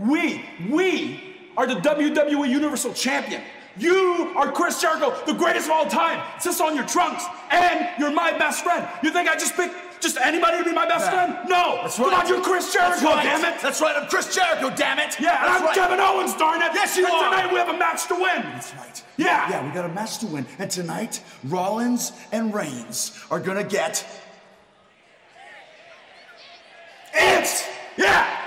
We, we are the WWE Universal Champion. You are Chris Jericho, the greatest of all time. It says on your trunks, and you're my best friend. You think I just picked just anybody to be my best Yeah. friend? No. That's Come right. on, you're Chris Jericho, right. damn it. That's right. I'm Chris Jericho. Damn it. Yeah, and I'm right. Kevin Owens, darn it. Yes, you and are. tonight we have a match to win. That's right. Yeah. Yeah, we got a match to win. And tonight, Rollins and Reigns are gonna get It's yeah.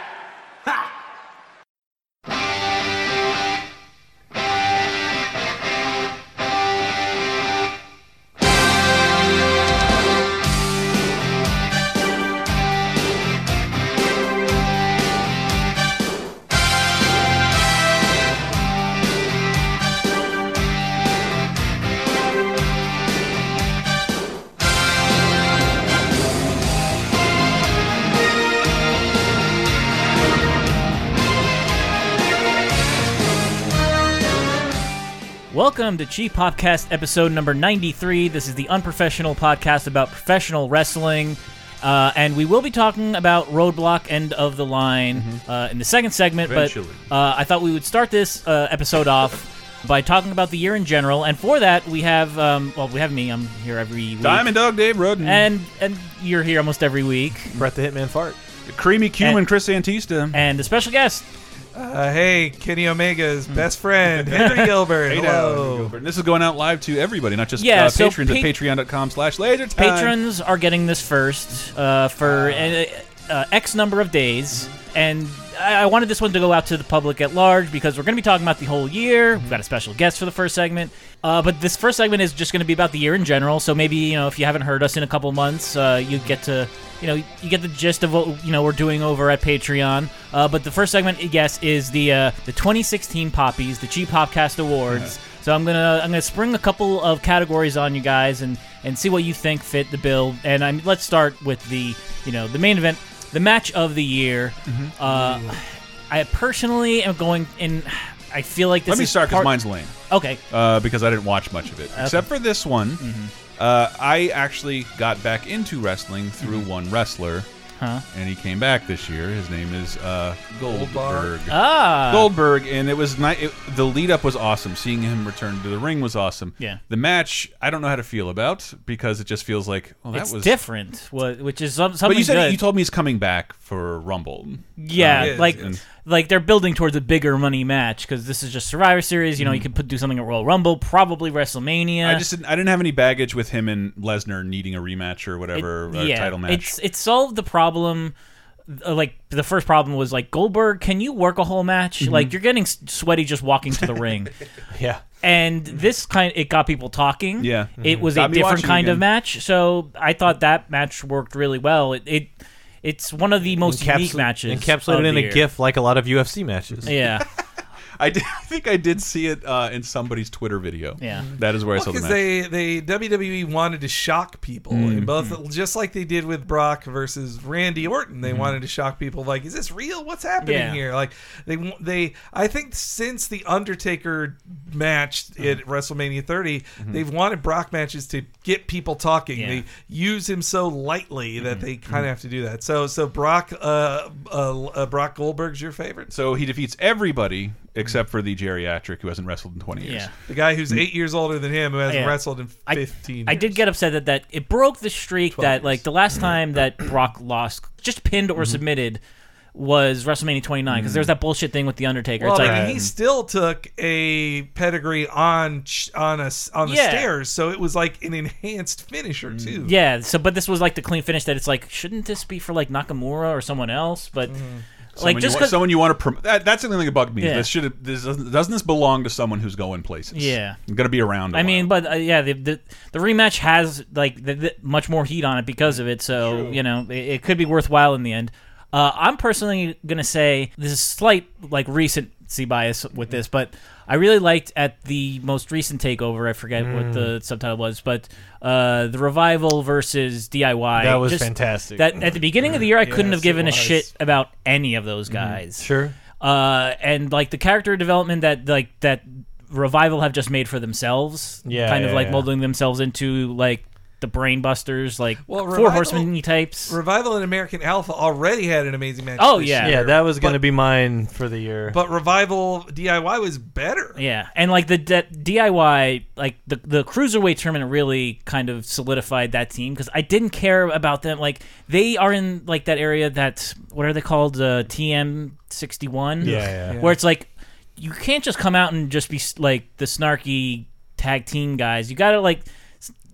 Welcome to Cheap Podcast episode number 93. This is the unprofessional podcast about professional wrestling. Uh, and we will be talking about Roadblock End of the Line uh, in the second segment. Eventually. But uh, I thought we would start this uh, episode off by talking about the year in general. And for that, we have, um, well, we have me. I'm here every week. Diamond Dog Dave Roden. And, and you're here almost every week. Brett the Hitman Fart. Creamy Cumin and- Chris Antista. And the special guest, Uh, hey, Kenny Omega's best friend, Henry Gilbert. Hey Hello. Gilbert. And this is going out live to everybody, not just Yeah, uh, so patrons at pa- patreon.com slash laser patrons are getting this first uh, for uh, uh, X number of days, and I, I wanted this one to go out to the public at large because we're going to be talking about the whole year. We've got a special guest for the first segment, uh, but this first segment is just going to be about the year in general. So maybe you know if you haven't heard us in a couple months, uh, you get to you know you get the gist of what you know we're doing over at Patreon. Uh, but the first segment, yes, is the uh, the 2016 Poppies, the Cheap Popcast Awards. So I'm gonna I'm gonna spring a couple of categories on you guys and and see what you think fit the bill. And I'm let's start with the you know the main event, the match of the year. Uh, I personally am going in. I feel like this Let me start because part- mine's lame. okay. Uh, because I didn't watch much of it. Except for this one. Mm-hmm. Uh, I actually got back into wrestling through Mm-hmm. one wrestler. Huh? And he came back this year. His name is uh, Goldberg. Ah, Goldberg, and it was nice. The lead up was awesome. Seeing him return to the ring was awesome. Yeah. The match, I don't know how to feel about because it just feels like, well, that it's was different. What, which is some, something But you said good. you told me he's coming back for Rumble. Yeah, it is, like and- like they're building towards a bigger money match because this is just Survivor Series. You know, you could put do something at Royal Rumble, probably WrestleMania. I just didn't, I didn't have any baggage with him and Lesnar needing a rematch or whatever It- uh, title match. It's it solved the problem. uh, Like the first problem was like Goldberg, can you work a whole match? Mm-hmm. Like you're getting sweaty just walking to the ring. Yeah. And this kind, it got people talking. Yeah. it was Got a different watching kind of match. So I thought that match worked really well. It, it it's one of the most unique matches, Encapsulated of in the a year. GIF like a lot of UFC matches. Yeah, I, did, I think I did see it uh, in somebody's Twitter video. Yeah. that is where I saw the Because match. they, they WWE wanted to shock people, Mm. in both just like they did with Brock versus Randy Orton. They wanted to shock people, like, is this real? What's happening Yeah. here? Like they they I think since the Undertaker match at WrestleMania 30, they've wanted Brock matches to get people talking. Yeah. They use him so lightly that they kind of have to do that. So so Brock uh, uh, uh, Brock Goldberg's your favorite. so he defeats everybody except for the geriatric who hasn't wrestled in 20 years. yeah. The guy who's eight years older than him, who hasn't Yeah. wrestled in I- 15 I did years. get upset that that it broke the streak 12 that years. like the last time that Brock lost, just pinned Mm-hmm. or submitted, was WrestleMania 29 because there's mm. that bullshit thing with the Undertaker. Well, it's like I mean, he still took a pedigree on ch- on a s- on the Yeah. stairs, so it was like an enhanced finisher mm. too. yeah. So, but this was like the clean finish that it's like, shouldn't this be for like Nakamura or someone else? But mm-hmm. Someone like you just want, someone you want to promote. That, that's the only thing that bugged me. Yeah. This should this doesn't, doesn't this belong to someone who's going places? Yeah. going to be around. I I mean, but uh, yeah, the, the the rematch has like the, the, much more heat on it because of it. So you know, it, it could be worthwhile in the end. Uh, I'm personally gonna say this is slight like recency bias with this, but I really liked at the most recent takeover. I forget what the subtitle was, but uh, the revival versus DIY. That was just- fantastic. That at the beginning of the year, I couldn't have given a shit about any of those guys Sure. uh, and like the character development that like that revival have just made for themselves Yeah, kind of like yeah. molding themselves into like the brainbusters, like Well, four Revival- horsemen types. Revival and American Alpha already had an amazing match. Oh, this yeah. year. Yeah, that was going to be mine for the year. But Revival DIY was better. Yeah, and like the D- DIY, like the the cruiserweight tournament really kind of solidified that team because I didn't care about them. Like they are in like that area that what are they called? Uh, TM sixty one. Yeah, yeah. Where it's like you can't just come out and just be like the snarky tag team guys. You gotta like s-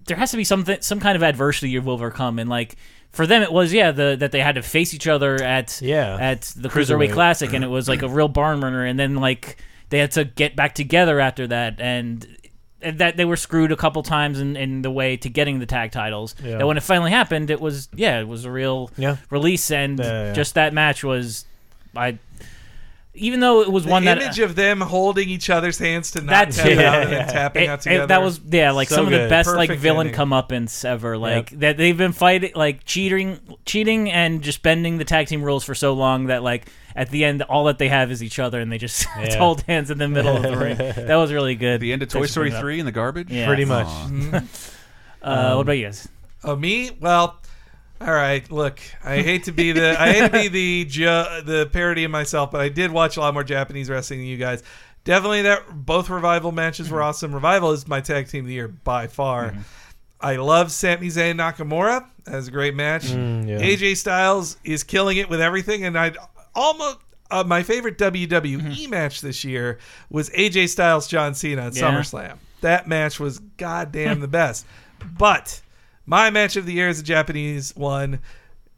there has to be something some kind of adversity you've overcome and like. For them, it was yeah the that they had to face each other at Yeah. at the cruiserweight classic, and it was like a mm-hmm. real barn burner. And then like they had to get back together after that, and that they were screwed a couple times in, in the way to getting the tag titles. Yeah. That when it finally happened, it was yeah, it was a real Yeah. release, and yeah, yeah. just that match was I. Even though it was The one that image of them holding each other's hands to not That's- tap yeah, out and yeah. tapping it- out it- together. that was yeah, like So some of the good. best like villain ending. comeuppance ever. Like that they've been fighting like cheating, cheating, and just bending the tag team rules for so long that like at the end all that they have is each other, and they just Yeah. hold hands in the middle of the ring. That was really good. The end of Toy Story bringing it up. three in the garbage. Yeah. Pretty much. Aw. Uh, what about you guys? Oh, me? Well, all right. Look, I hate to be the I hate to be the ju- the parody of myself, but I did watch a lot more Japanese wrestling than you guys. Definitely, that both revival matches were awesome. Revival is my tag team of the year by far. I love Sami Zayn Nakamura. That was a great match. Mm, yeah. AJ Styles is killing it with everything, and I almost. Uh, my favorite WWE match this year was AJ Styles John Cena at Yeah. SummerSlam. That match was goddamn the best. But my match of the year is a Japanese one.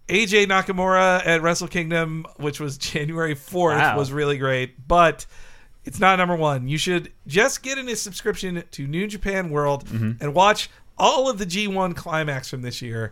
AJ Nakamura at Wrestle Kingdom, which was January 4th, Wow. was really great. But it's not number one. You should just get in a subscription to New Japan World mm-hmm. and watch all of the G1 Climax from this year.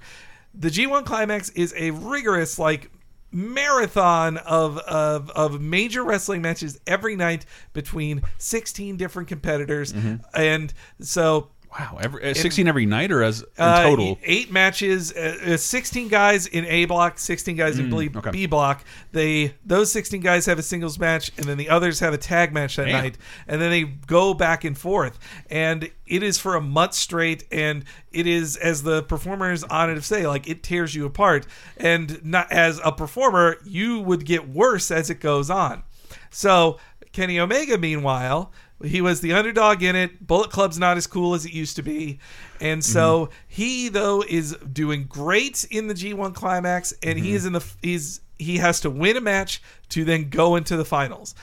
The G1 Climax is a rigorous, like, marathon of, of of major wrestling matches every night between 16 different competitors mm-hmm. and so Wow, every, uh, sixteen every night or as in uh, total? eight matches, uh, uh, sixteen guys in A block, sixteen guys in B, okay. B block. They those sixteen guys have a singles match, and then the others have a tag match that Damn. night, and then they go back and forth. And it is for a month straight, and it is as the performers on it say, like it tears you apart. And not as a performer, you would get worse as it goes on. So Kenny Omega, meanwhile, he was the underdog in it. Bullet Club's not as cool as it used to be. And so mm-hmm. he though is doing great in the G1 climax and he mm-hmm. is in the he's he has to win a match to then go into the finals.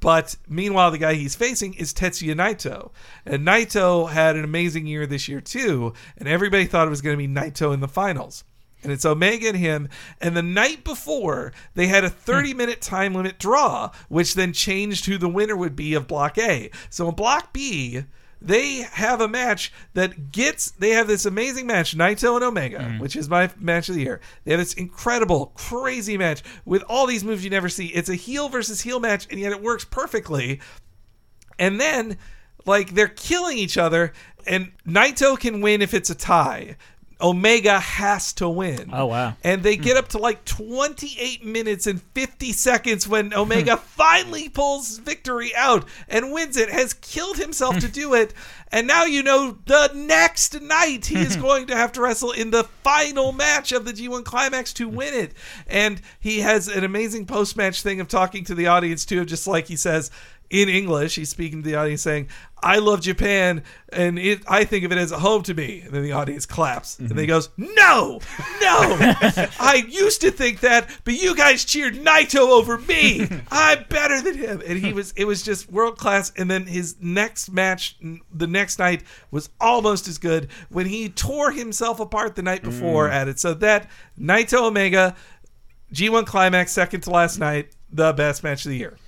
But meanwhile, the guy he's facing is Tetsuya Naito. And Naito had an amazing year this year, too. And everybody thought it was going to be Naito in the finals. And it's Omega and him. And the night before, they had a hmm. 30 minute time limit draw, which then changed who the winner would be of Block A. So in Block B, they have a match that gets they have this amazing match naito and omega hmm. which is my match of the year. They have this incredible crazy match with all these moves you never see. It's a heel versus heel match and yet it works perfectly. And then like they're killing each other and naito can win if it's a tie omega has to win Oh, wow. and they hmm. get up to like 28 minutes and 50 seconds when hmm. Omega finally pulls victory out and wins it, has killed himself hmm. to do it. And now you know the next night he is going to have to wrestle in the final match of the G1 Climax to win it. And he has an amazing post match thing of talking to the audience, too, of just like he says, in English, he's speaking to the audience saying, I love Japan and it I think of it as a home to me. And then the audience claps. And then he mm-hmm. goes, No, no. I used to think that, but you guys cheered Naito over me. I'm better than him. And he was it was just world class. And then his next match the next night was almost as good when he tore himself apart the night before mm. at it. So that Naito Omega, G1 Climax, second to last night, the best match of the year.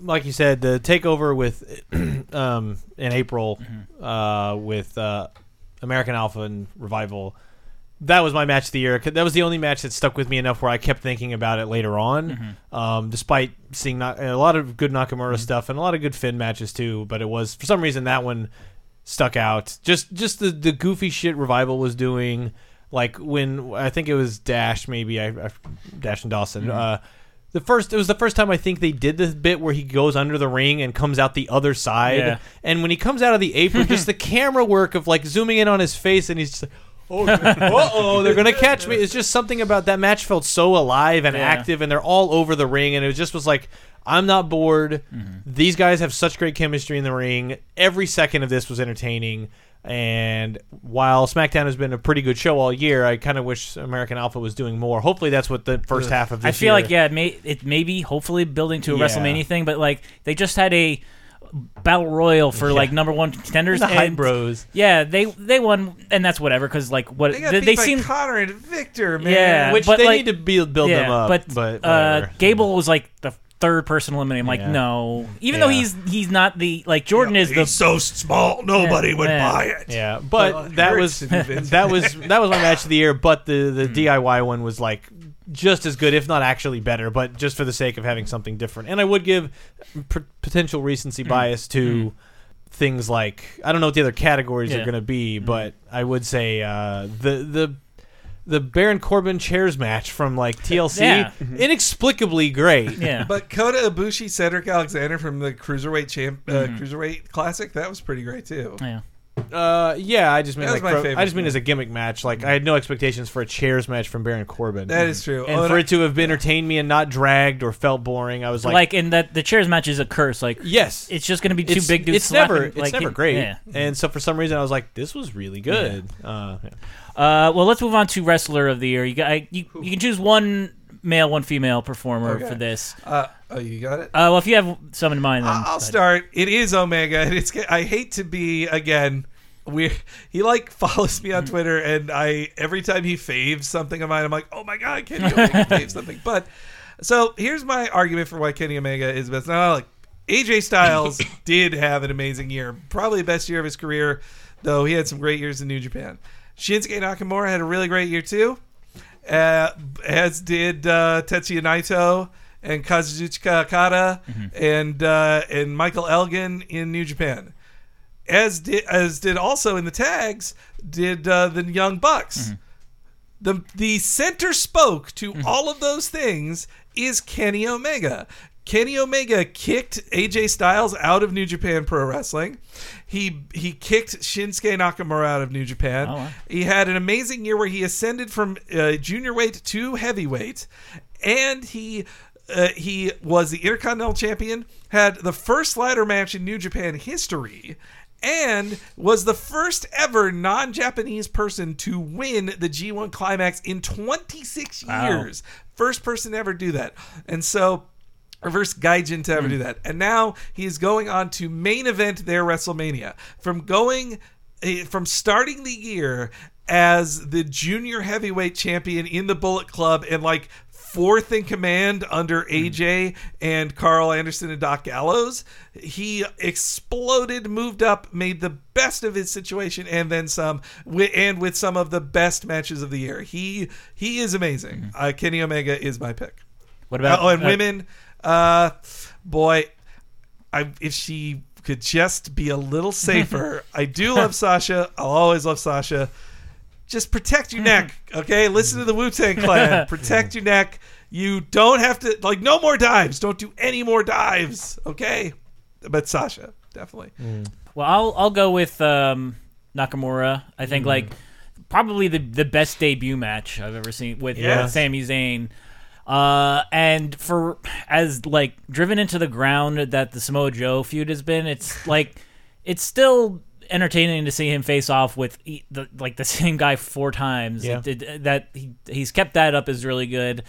Like you said, the takeover with um, in April uh, with uh, American Alpha and Revival. That was my match of the year. That was the only match that stuck with me enough where I kept thinking about it later on. Um, despite seeing not, a lot of good Nakamura stuff and a lot of good Finn matches too, but it was for some reason that one stuck out. Just just the the goofy shit Revival was doing, like when I think it was Dash maybe I, I Dash and Dawson. Uh, the first it was the first time I think they did this bit where he goes under the ring and comes out the other side. Yeah. And when he comes out of the apron, just the camera work of like zooming in on his face and he's just like, Oh, uh-oh, they're gonna catch me. It's just something about that match felt so alive and Yeah. active, and they're all over the ring, and it just was like, I'm not bored. Mm-hmm. These guys have such great chemistry in the ring. Every second of this was entertaining. And while SmackDown has been a pretty good show all year, I kind of wish American Alpha was doing more. Hopefully, that's what the first half of this. I feel year- like yeah, it may it may be hopefully building to a Yeah. WrestleMania thing, but like they just had a battle royal for like number one contenders. the Hype and- Bros. Yeah, they they won, and that's whatever because like what They got they, beat they by seem Konnor and Viktor, man. Yeah, Which but, they like- need to build, build yeah, them up. but, But, uh. Gable was like the third person eliminated. I'm like, Yeah. no, even though Yeah. he's he's not the like Jordan is the He's so small, nobody Yeah, would yeah. buy it. Yeah, but Well, it that hurts was to be Vince. that was that was my match of the year. But the the Hmm. DIY one was like just as good, if not actually better. But just for the sake of having something different, and I would give p- potential Hmm. recency bias to things like I don't know what the other categories are Yeah. going to be, Hmm. but I would say uh, the the. The Baron Corbin chairs match from like TLC, Yeah. inexplicably great. yeah. But Kota Ibushi, Cedric Alexander from the cruiserweight champ, uh, Mm-hmm. cruiserweight classic, that was pretty great too. yeah. Uh, yeah, I just mean That like my for- favorite I just mean as a gimmick match. Like I had no expectations for a chairs match from Baron Corbin. That is true. and Oh, for it to have entertained me and not dragged or felt boring, I was Like, like, in that the chairs match is a curse. Like yes, it's just gonna be two it's, big dudes. It's never, slapping, it's like, never great. Yeah. And so for some reason, I was like, this was really good. Uh, yeah. Uh, well, let's move on to wrestler of the year. You got I, you, you can choose one male, one female performer Okay. for this. Uh, oh, you got it. Uh, well, if you have some in mind, then I'll start. It is Omega, and it's. I hate to be again. We he like follows me on Twitter, and I every time he faves something of mine, I'm like, oh my god, Kenny Omega fave something. But so here's my argument for why Kenny Omega is best. Now, like AJ Styles did have an amazing year, probably the best year of his career, though he had some great years in New Japan. Shinsuke Nakamura had a really great year too, uh, as did uh, Tetsuya Naito and Kazuchika Okada and uh, and Michael Elgin in New Japan. As did as did also in the tags did uh, the Young Bucks. The the center spoke to all of those things is Kenny Omega. Kenny Omega kicked AJ Styles out of New Japan Pro Wrestling. He he kicked Shinsuke Nakamura out of New Japan. Oh, wow. He had an amazing year where he ascended from uh, junior weight to heavyweight, and he uh, he was the Intercontinental Champion. Had the first ladder match in New Japan history, and was the first ever non-Japanese person to win the G1 Climax in 26 Wow. years. First person to ever do that, and so reverse gaijin to ever do that. And now he is going on to main event their WrestleMania. From going eh, from starting the year as the junior heavyweight champion in the Bullet Club and like fourth in command under AJ and Karl Anderson and Doc Gallows, he exploded, moved up, made the best of his situation and then some and with some of the best matches of the year. He he is amazing. Uh, Kenny Omega is my pick. What about oh, and uh, women, uh, boy, I if she could just be a little safer. I do love Sasha. I'll always love Sasha. Just protect your neck, okay? Listen to the Wu Tang Clan. Protect your neck. You don't have to like no more dives. Don't do any more dives, okay? But Sasha, definitely. Well, I'll I'll go with um, Nakamura. I think like probably the the best debut match I've ever seen with uh, Yes. Sami Zayn. Uh, and for as like driven into the ground that the Samoa Joe feud has been, it's like it's still entertaining to see him face off with the, like the same guy four times. Yeah. It- it- that he he's kept that up is really good,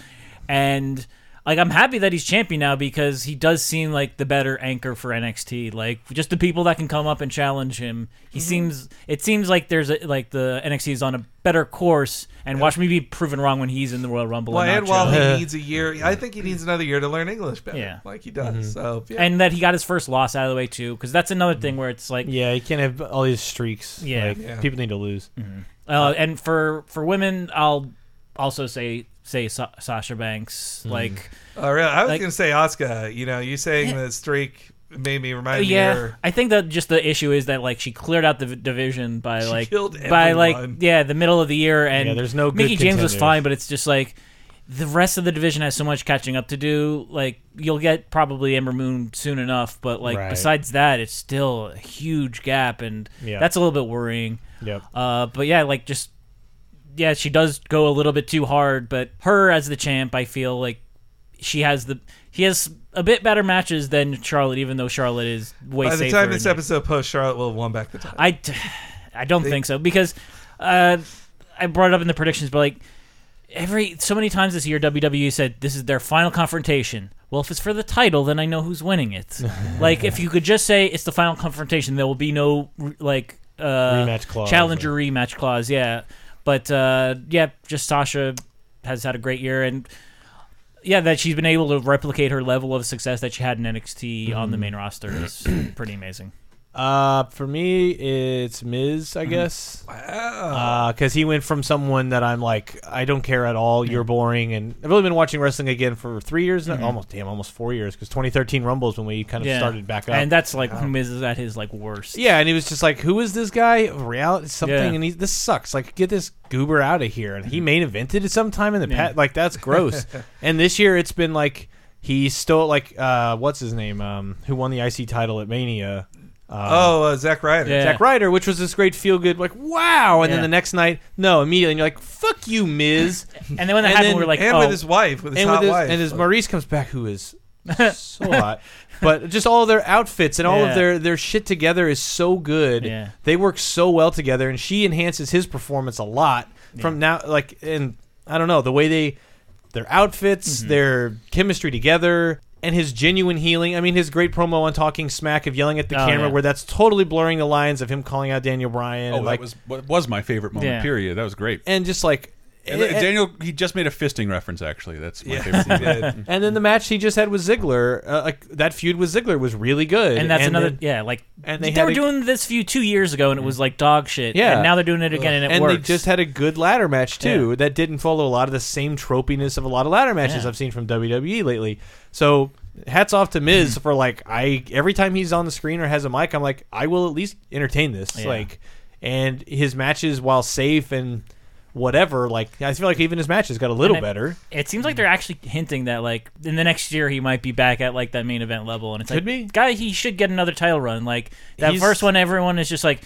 and like I'm happy that he's champion now because he does seem like the better anchor for NXT. Like just the people that can come up and challenge him. He Mm-hmm. seems it seems like there's a, like the NXT is on a better course. And watch me be proven wrong when he's in the Royal Rumble. Well, and, and while Joe. he needs a year, I think he needs another year to learn English better, Yeah. like he does. So, yeah. and that he got his first loss out of the way too, because that's another thing where it's like Yeah, you can't have all these streaks. Yeah. Like, Yeah. people need to lose. Uh, and for for women, I'll also say say Sa- Sasha Banks. Like, Oh, really? I was Like- going to say Asuka. You know, you saying the streak made me remind me yeah. I think that just the issue is that like she cleared out the v- division by like killed by like yeah the middle of the year, and Yeah, there's no good Mickie James was fine, but it's just like the rest of the division has so much catching up to do. Like you'll get probably Ember Moon soon enough, but like Right. besides that, it's still a huge gap, and Yeah. that's a little bit worrying. Yep. Uh, but yeah, like just yeah, she does go a little bit too hard. But her as the champ, I feel like she has the he has a bit better matches than Charlotte, even though Charlotte is way By the safer. time this episode posts, Charlotte will have won back the title. I, I don't think so because uh, I brought it up in the predictions, but like every so many times this year, WWE said this is their final confrontation. Well, if it's for the title, then I know who's winning it. like if you could just say it's the final confrontation, there will be no like uh, Rematch clause challenger rematch clause. Yeah, but uh, yeah, just Sasha has had a great year and. Yeah, that she's been able to replicate her level of success that she had in NXT on the main roster is pretty amazing. Uh, for me, it's Miz, I guess. Wow. Because he went from someone that I'm like, I don't care at all. You're boring, and I've really been watching wrestling again for three years now. Almost, damn, almost four years. Because 2013 Rumbles when we kind of started back up. and that's like when Miz is at his like worst. yeah, and he was just like, "Who is this guy? Reality something?" Yeah. And he, this sucks. Like, get this goober out of here. And he main evented it sometime in the past. Like, that's gross. and this year, it's been like he stole like uh, what's his name? Um, who won the IC title at Mania? Oh, uh, Zack Ryder. Yeah. Zack Ryder, which was this great feel good, like wow, and then the next night, no, immediately, and you're like, fuck you, Miz, And then when that And happened, then- we were like, and oh, with his wife, with his and hot with his, wife. and his Maryse comes back, who is so hot, but just all their outfits and all Yeah. of their their shit together is so good. Yeah. They work so well together, and she enhances his performance a lot from now, like, and I don't know the way they, their outfits, Mm-hmm. their chemistry together. And his genuine healing. I mean, his great promo on talking smack of yelling at the Oh, camera, yeah. where that's totally blurring the lines of him calling out Daniel Bryan. Oh, and that like, was was my favorite moment. Yeah. Period. That was great. and just like And and, eh, eh, Daniel, he just made a fisting reference. Actually, that's my Yes, favorite. he did. and then the match he just had with Ziggler, uh, like that feud with Ziggler was really good. and that's another, then- yeah, like and they, they were a- doing this feud two years ago, and it was mm-hmm. like dog shit. Yeah. and now they're doing it again, and it and works. they just had a good ladder match too that didn't follow a lot of the same tropiness of a lot of ladder matches Yeah. I've seen from WWE lately. So hats off to. Miz for like I every time he's on the screen or has a mic, I'm like I will at least entertain this. Yeah. Like, and his matches while safe and whatever, like I feel like even his matches got a little And I- better. It seems like they're actually hinting that like in the next year he might be back at like that main event level, and it's Could like be. guy he should get another title run. Like that He's- first one, everyone is just like.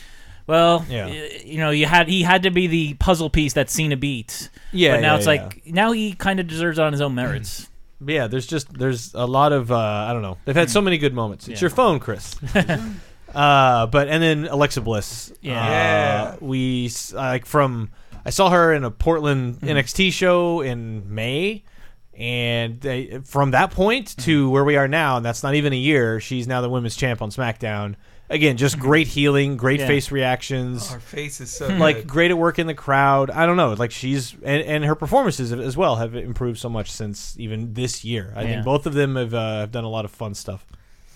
Well, Yeah. y- you know, you had he had to be the puzzle piece that Cena beat. Yeah, but now yeah, it's yeah. like now he kind of deserves it on his own merits. But yeah, there's just there's a lot of uh, I don't know. They've had so many good moments. It's. Yeah. your phone, Chris. uh, but and then Alexa Bliss. Yeah. Uh, Yeah. we s- like from I saw her in a Portland Hmm. NXT show in May. And they, from that point to where we are now, and that's not even a year, she's now the women's champ on SmackDown. Again, just great healing, great. Yeah. face reactions Our face is so like good. great at work in the crowd. I don't know. Like she's and, and her performances as well have improved so much since even this year. I Yeah. think both of them have uh, have done a lot of fun stuff.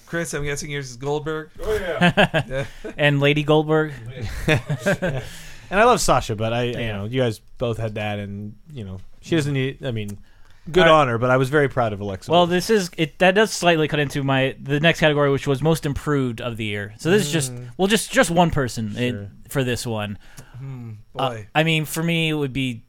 Chris, I'm guessing yours is Goldberg. Oh yeah, and Lady Goldberg, And I love Sasha, but I you know you guys both had that, and you know she doesn't need. I mean, good All right. on her, but I was very proud of Alexa. Well, this is it. That does slightly cut into my the next category, which was most improved of the year. So this is just well, just just one person in- Sure. for this one. Uh, Boy. I mean, for me, it would be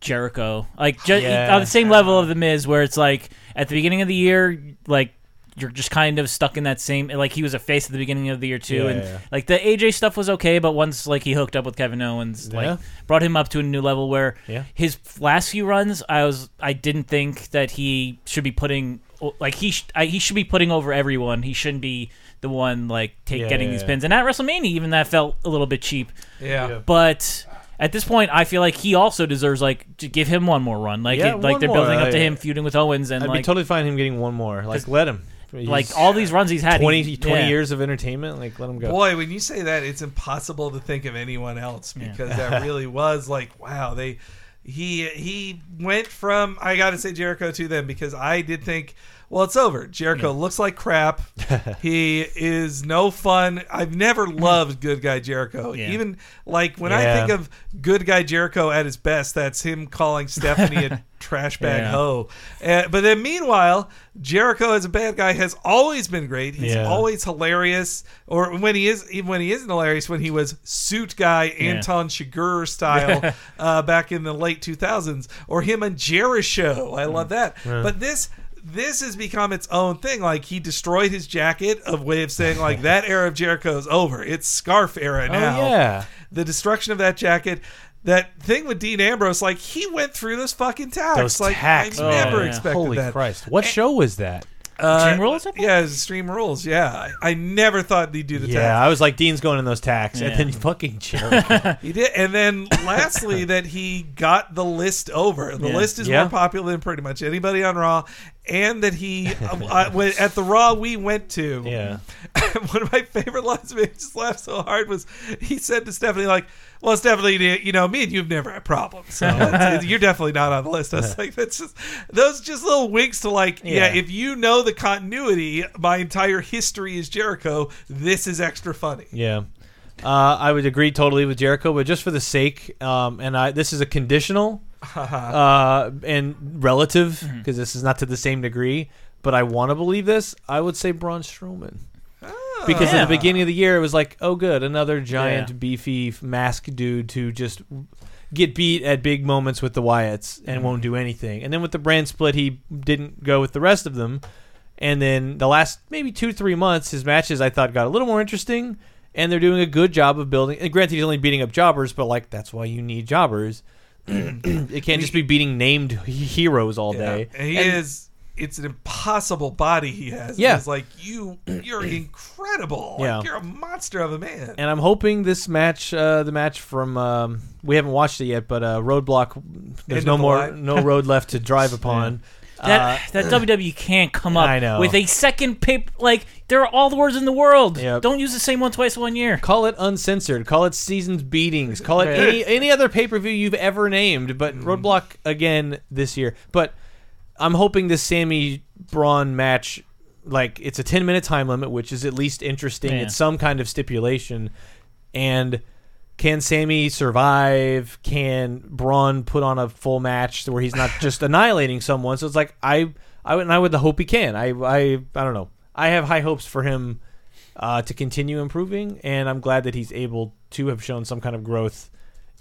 Jericho. Like ju- Yeah. on the same level of the Miz, where it's like at the beginning of the year, like you're just kind of stuck in that same. Like he was a face at the beginning of the year too, Yeah, and yeah. like the AJ stuff was okay, but once like he hooked up with Kevin Owens, Yeah. like brought him up to a new level where Yeah. his last few runs, I was I didn't think that he should be putting like he sh- I, he should be putting over everyone. He shouldn't be the one like take Yeah, getting yeah, these yeah. pins. And at WrestleMania, even that felt a little bit cheap. yeah. But at this point, I feel like he also deserves like to give him one more run. Like Yeah, it, like one they're more, building up to him feuding with Owens and I'd like be totally fine him getting one more. Like let him. He's like all these runs he's had. 20, he- 20 yeah. years of entertainment. Like let him go. Boy, when you say that, it's impossible to think of anyone else because that really was like, wow, they he he went from I got to say Jericho to them because I did think, well, it's over. Jericho looks like crap. he is no fun. I've never loved good guy Jericho. Yeah. Even like when I think of good guy Jericho at his best, that's him calling Stephanie a trash bag Yeah. hoe. Uh, but then meanwhile, Jericho as a bad guy has always been great. He's Yeah. always hilarious. Or when he is, even when he isn't hilarious, when he was suit guy Anton Chigurh style uh, back in the late 2000s, or him and Jericho. I love that. But this. This has become its own thing. Like he destroyed his jacket, of way of saying like that era of Jericho is over. It's scarf era now Oh yeah. the destruction of that jacket. That thing with Dean Ambrose, like he went through those fucking tacks. Those like tacks. I never Oh, yeah. expected Holy that. Christ! What show was that? Uh, Extreme Rules, I think? Yeah, it was Extreme Rules. Yeah, I, I never thought he'd do the Yeah, tacks. I was like, Dean's going in those tacks, Yeah. and then fucking Jericho. He did, and then lastly, that he got the list over. The Yeah. list is Yeah. more popular than pretty much anybody on Raw, and that he uh, uh, when- at the Raw we went to. yeah. one of my favorite lines made me just laugh so hard was he said to Stephanie like, "Well, Stephanie, you know, me and you've never had problems, so you're definitely not on the list." I was like, "That's just those just little winks to like, yeah. Yeah. if you know the continuity, my entire history is Jericho. This is extra funny." Yeah. Uh, I would agree totally with Jericho, but just for the sake, um, and I this is a conditional uh, and relative mm-hmm. because this is not to the same degree, but I want to believe this. I would say Braun Strowman. Ah. Because Yeah. at the beginning of the year, it was like, oh, good, another giant, Yeah. beefy mask dude to just get beat at big moments with the Wyatts and mm-hmm. won't do anything. And then with the brand split, he didn't go with the rest of them. And then the last maybe two, three months, his matches I thought got a little more interesting. And they're doing a good job of building. And granted, he's only beating up jobbers, but like that's why you need jobbers. It can't just be beating named heroes all day. And he And- is. It's an impossible body he has. Yeah. it's like you. You're incredible. Yeah. Like, you're a monster of a man. And I'm hoping this match, uh, the match from, um, we haven't watched it yet, but uh, Roadblock. There's End no the more, no road left to drive upon. That uh, that WWE can't come up I know. with a second paper. Like there are all the words in the world. Yep. Don't use the same one twice in one year. Call it uncensored. Call it seasons beatings. Call it any any other pay per view you've ever named. But mm. Roadblock again this year. But I'm hoping this Sami Braun match, like it's a 10 minute time limit, which is at least interesting. Yeah. It's some kind of stipulation, and. Can Sami survive? Can Braun put on a full match where he's not just annihilating someone? So it's like I, I would, and I would hope he can. I, I, I don't know. I have high hopes for him uh, to continue improving, and I'm glad that he's able to have shown some kind of growth,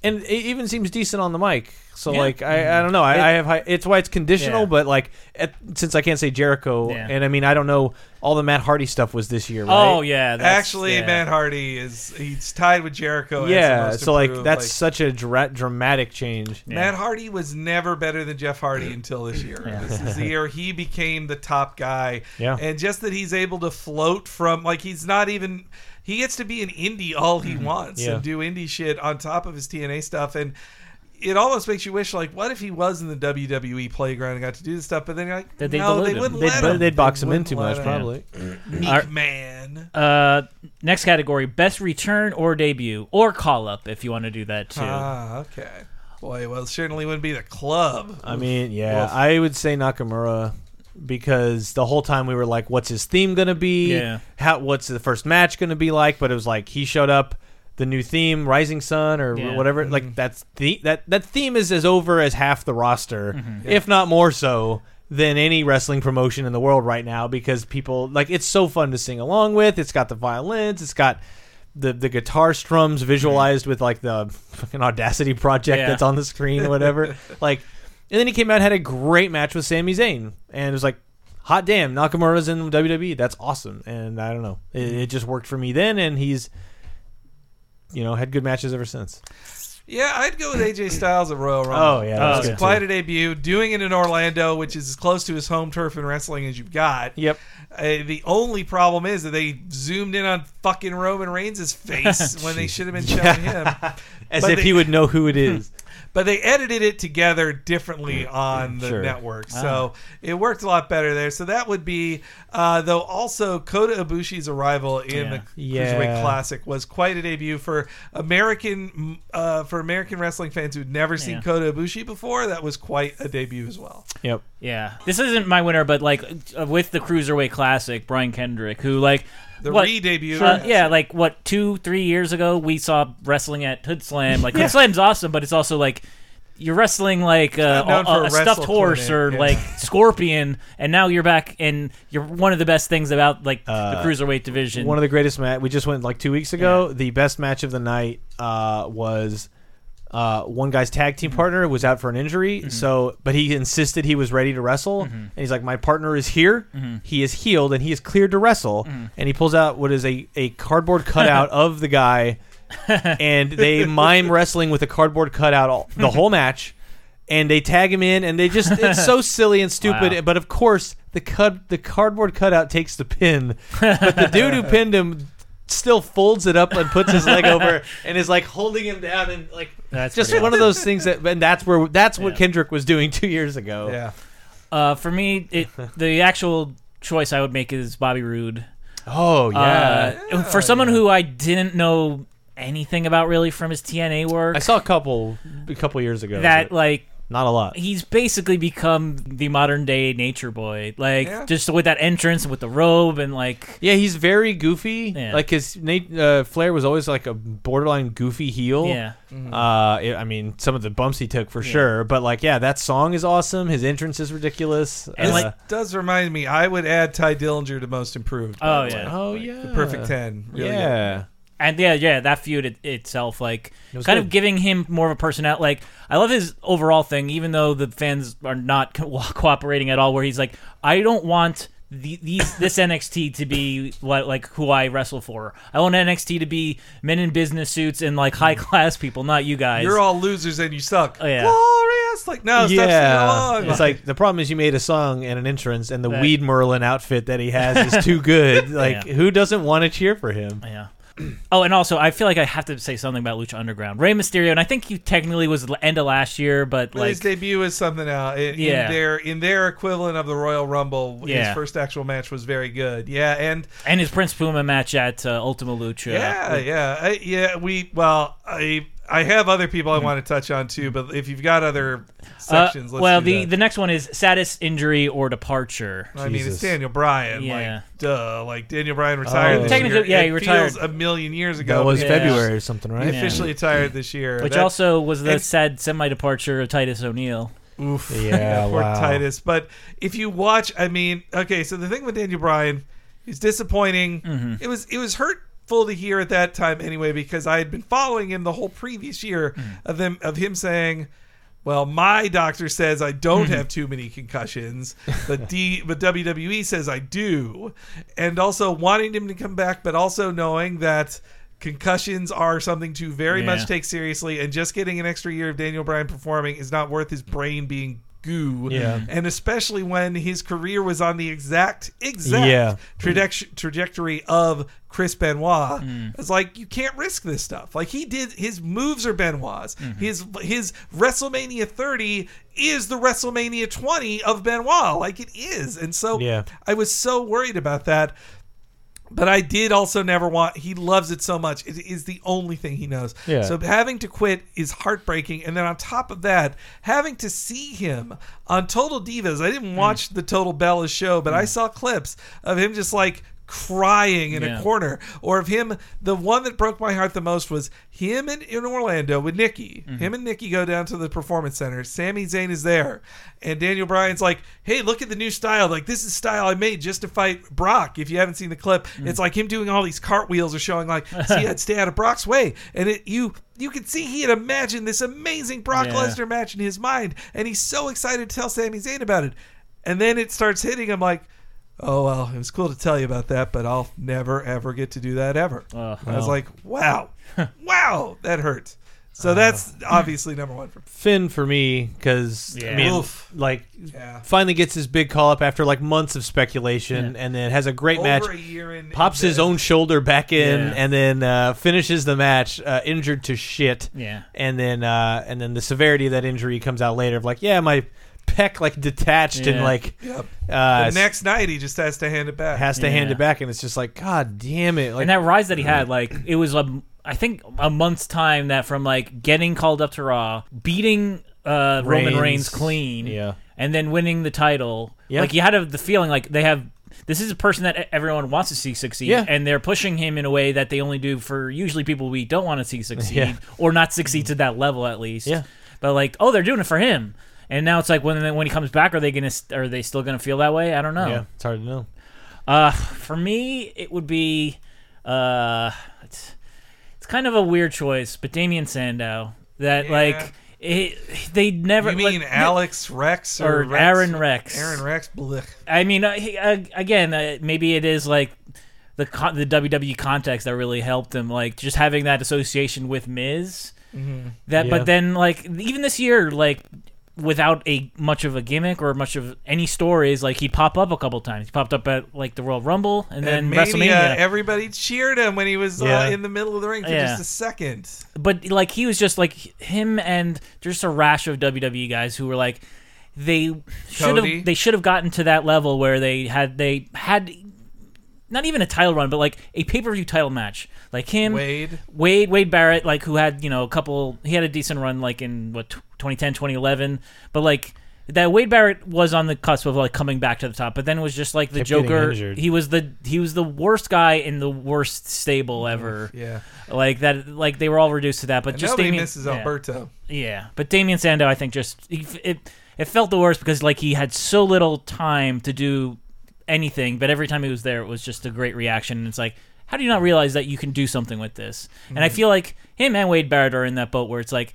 and it even seems decent on the mic. So Yeah. like I, mm-hmm. I don't know. I, I have high, it's why it's conditional, Yeah. but like at, since I can't say Jericho, Yeah. and I mean I don't know all the Matt Hardy stuff was this year, right? Oh yeah, that's, Actually, yeah. Matt Hardy is he's tied with Jericho. as the yeah. most So like improved, that's like- such a dra- dramatic change. Matt Hardy was never better than Jeff Hardy until this year. This is the year he became the top guy. Yeah. And just that he's able to float from like he's not even he gets to be an indie all he wants Mm-hmm. Yeah. and do indie shit on top of his TNA stuff and it almost makes you wish like what if he was in the WWE playground and got to do this stuff but then you're like That they'd no they him. wouldn't They'd, let but him. they'd box They him in too much, him. probably. Meek Are- man. Uh, next category: best return or debut or call up if you want to do that too. Ah, okay. Boy, well, it certainly wouldn't be the club. I mean, yeah, Woof. I would say Nakamura because the whole time we were like, "What's his theme gonna be? Yeah. How? What's the first match gonna be like?" But it was like he showed up, the new theme, Rising Sun or Yeah. whatever. Like that's the that that theme is as over as half the roster, Mm-hmm. if not more so than any wrestling promotion in the world right now because people like it's so fun to sing along with. It's got the violins. It's got the the guitar strums visualized with like the fucking Audacity project Yeah. that's on the screen or whatever. like, and then he came out and had a great match with Sami Zayn, and it was like, hot damn, Nakamura's in WWE. That's awesome. And I don't know, it, it just worked for me then, and he's, you know, had good matches ever since. Yeah, I'd go with AJ Styles at Royal Rumble. Oh yeah, that was yeah. good Quite too. a debut, doing it in Orlando, which is as close to his home turf in wrestling as you've got. Yep. Uh, the only problem is that they zoomed in on fucking Roman Reigns' face when they should have been showing him. As But if they- he would know who it is. But they edited it together differently on the Sure. network, so it worked a lot better there. So that would be, uh, though. Also, Kota Ibushi's arrival in the Yeah. Cruiserweight Yeah. Classic was quite a debut for American uh, for American wrestling fans who'd never seen Yeah. Kota Ibushi before. That was quite a debut as well. Yep. Yeah, this isn't my winner, but like uh, with the cruiserweight classic, Brian Kendrick, who like The what- re-debut. Uh, yeah, like what two, three years ago, we saw wrestling at Hood Slam. Like Hood Slam's awesome, but it's also like you're wrestling like uh, a, a a stuffed horse or clinic, like scorpion, and now you're back, and you're one of the best things about like Uh, the cruiserweight division. One of the greatest match. We just went like two weeks ago. The best match of the night uh, was uh, one guy's tag Mm-hmm. team partner was out for an injury. So, but he insisted he was ready to wrestle, Mm-hmm. and he's like, "My partner is here. He is healed, and he is cleared to wrestle." Mm-hmm. And he pulls out what is a a cardboard cutout of the guy, and they mime wrestling with a cardboard cutout all, the whole match. And they tag him in, and they just—it's so silly and stupid. Wow. But of course, the cut, the cardboard cutout takes the pin, but the dude who pinned him still folds it up and puts his leg over and is like holding him down and like That's just pretty one of those things that and that's where that's what Yeah. Kendrick was doing two years ago. Yeah. Uh, for me, it the actual choice I would make is Bobby Roode. Oh yeah. Uh, for someone who I didn't know anything about really from his TNA work, I saw a couple a couple years ago. that like not a lot. he's basically become the modern day Nature Boy. Like Yeah. just with that entrance with the robe and like Yeah, he's very goofy. Yeah. Like his Nate uh, Flair was always like a borderline goofy heel. yeah. Uh, it- I mean, some of the bumps he took for sure, but like, yeah, that song is awesome. His entrance is ridiculous. And, Uh, like- Does remind me, I would add Tye Dillinger to most improved. by Oh the way. yeah. oh yeah, The perfect 10. Really good. yeah. And yeah, yeah, that feud it, itself, like, was kind of giving him more of a personality. Uh, like, I love his overall thing, even though the fans are not co- cooperating at all. Where he's like, I don't want the, these this NXT to be what like who I wrestle for. I want NXT to be men in business suits and like high mm. class people, not you guys. You're all losers and you suck. Oh, yeah. Glorious. Like, no, stop singing yeah, it's like the problem is you made a song and an entrance, and the That- Weed Merlin outfit that he has is too good. Like, Yeah. who doesn't want to cheer for him? Yeah. Oh, and also, I feel like I have to say something about Lucha Underground. Rey Mysterio, and I think he technically was the end of last year, but like his debut is something else. In, Yeah. in their in their equivalent of the Royal Rumble, his first actual match was very good. Yeah, and and his Prince Puma match at uh, Ultima Lucha. yeah, yeah, I, yeah. We well, I I have other people I want to touch on too, but if you've got other Uh, sections, let's well, do the that. the next one is saddest injury or departure. I mean, it's Daniel Bryan. Yeah. Like, duh. Like Daniel Bryan retired Oh. this Technically, year. yeah, It he retired. feels a million years ago. That was Yeah. February or something, He right? Yeah. officially retired this year. Which That- also was the and- sad semi departure of Titus O'Neil. Oof. Yeah, Poor wow. Titus. But if you watch, I mean, okay, so the thing with Daniel Bryan is disappointing. Mm-hmm. It was it was hurtful to hear at that time anyway because I had been following him the whole previous year Mm. of them of him saying. Well, my doctor says I don't Mm-hmm. have too many concussions, but D, but WWE says I do, and also wanting him to come back, but also knowing that concussions are something to very Yeah. much take seriously, and just getting an extra year of Daniel Bryan performing is not worth his brain being goo. Yeah. and especially when his career was on the exact exact Yeah. traje- trajectory of Chris Benoit. Mm. It's like you can't risk this stuff. Like he did, his moves are Benoit's. Mm-hmm. His his WrestleMania 30 is the WrestleMania 20 of Benoit. Like it is, and so Yeah. I was so worried about that. But I did also never want. He loves it so much. It is the only thing he knows. Yeah. So having to quit is heartbreaking. And then on top of that, having to see him on Total Divas. I Hmm. didn't watch the Total Bella show, but I saw clips of him just like crying in Yeah. a corner. Or of him the one that broke my heart the most was him in, in orlando with nikki. Mm-hmm. him and nikki go down to the performance center. Sami Zayn is there. And daniel bryan's like hey look at the new style. Like this is style i made just to fight brock. If you haven't seen the clip Mm. it's like him doing all these cartwheels or showing like see i'd stay out of brock's way. And it you you can see he had imagined this amazing brock Yeah. lesnar match in his mind. And he's so excited to tell Sami Zayn about it. And then it starts hitting him like Oh well, it was cool to tell you about that, but I'll never ever get to do that ever. Ugh. I was like, wow, wow, that hurt. So that's obviously number one for Finn for me because I mean, Oof. like, Yeah. finally gets his big call up after like months of speculation, and then has a great match. a year in. Pops in his own shoulder back in, Yeah. and then uh, finishes the match uh, injured to shit. Yeah. and then uh, and then the severity of that injury comes out later. Of like, yeah, my pec like detached and Yeah. like Yep. uh, The next night, he just has to hand it back. has to hand Yeah. it back, and it's just like, god damn it! Like, and that rise that he had, like it was a, I think a month's time that from like getting called up to Raw, beating uh, Roman Reigns. Reigns clean, Yeah. and then winning the title. Yeah. Like you had a, the feeling like they have. This is a person that e, everyone wants to see succeed, Yeah. and they're pushing him in a way that they only do for usually people we don't want to see succeed Yeah. or not succeed to that level at least. Yeah. but like, oh, they're doing it for him. And now it's like when when he comes back, are they gonna are they still gonna feel that way? I don't know. Yeah, it's hard to know. Uh, for me, it would be uh, it's it's kind of a weird choice, but Damien Sandow. That Yeah. like it, they never. You mean like, Alex Rex or, or Rex? Aron Rex. Aron Rex. Blech. I mean, uh, he- uh, again, uh, maybe it is like the con- the WWE context that really helped him, like just having that association with Miz. That, Yeah. but then like even this year, like without a much of a gimmick or much of any stories, like he'd pop up a couple times. He popped up at like the Royal Rumble and then And Mania, WrestleMania. everybody cheered him when he was Yeah. uh, in the middle of the ring for Yeah. just a second. but like he was just like him and just a rash of WWE guys who were like they should have they should have gotten to that level where they had they had not even a title run but like a pay-per-view title match like him Wade. Wade Wade Barrett like who had you know a couple he had a decent run like in what 2010 2011 but like that Wade Barrett was on the cusp of like coming back to the top but then it was just like the Kept Joker he was the he was the worst guy in the worst stable mm-hmm. ever Yeah. like that like they were all reduced to that but And just nobody Damien, misses yeah. Alberto. Yeah, but Damien Sandow, I think, just he, it it felt the worst because like he had so little time to do anything, but every time he was there, it was just a great reaction. And it's like, how do you not realize that you can do something with this? And I feel like him and Wade Barrett are in that boat where it's like.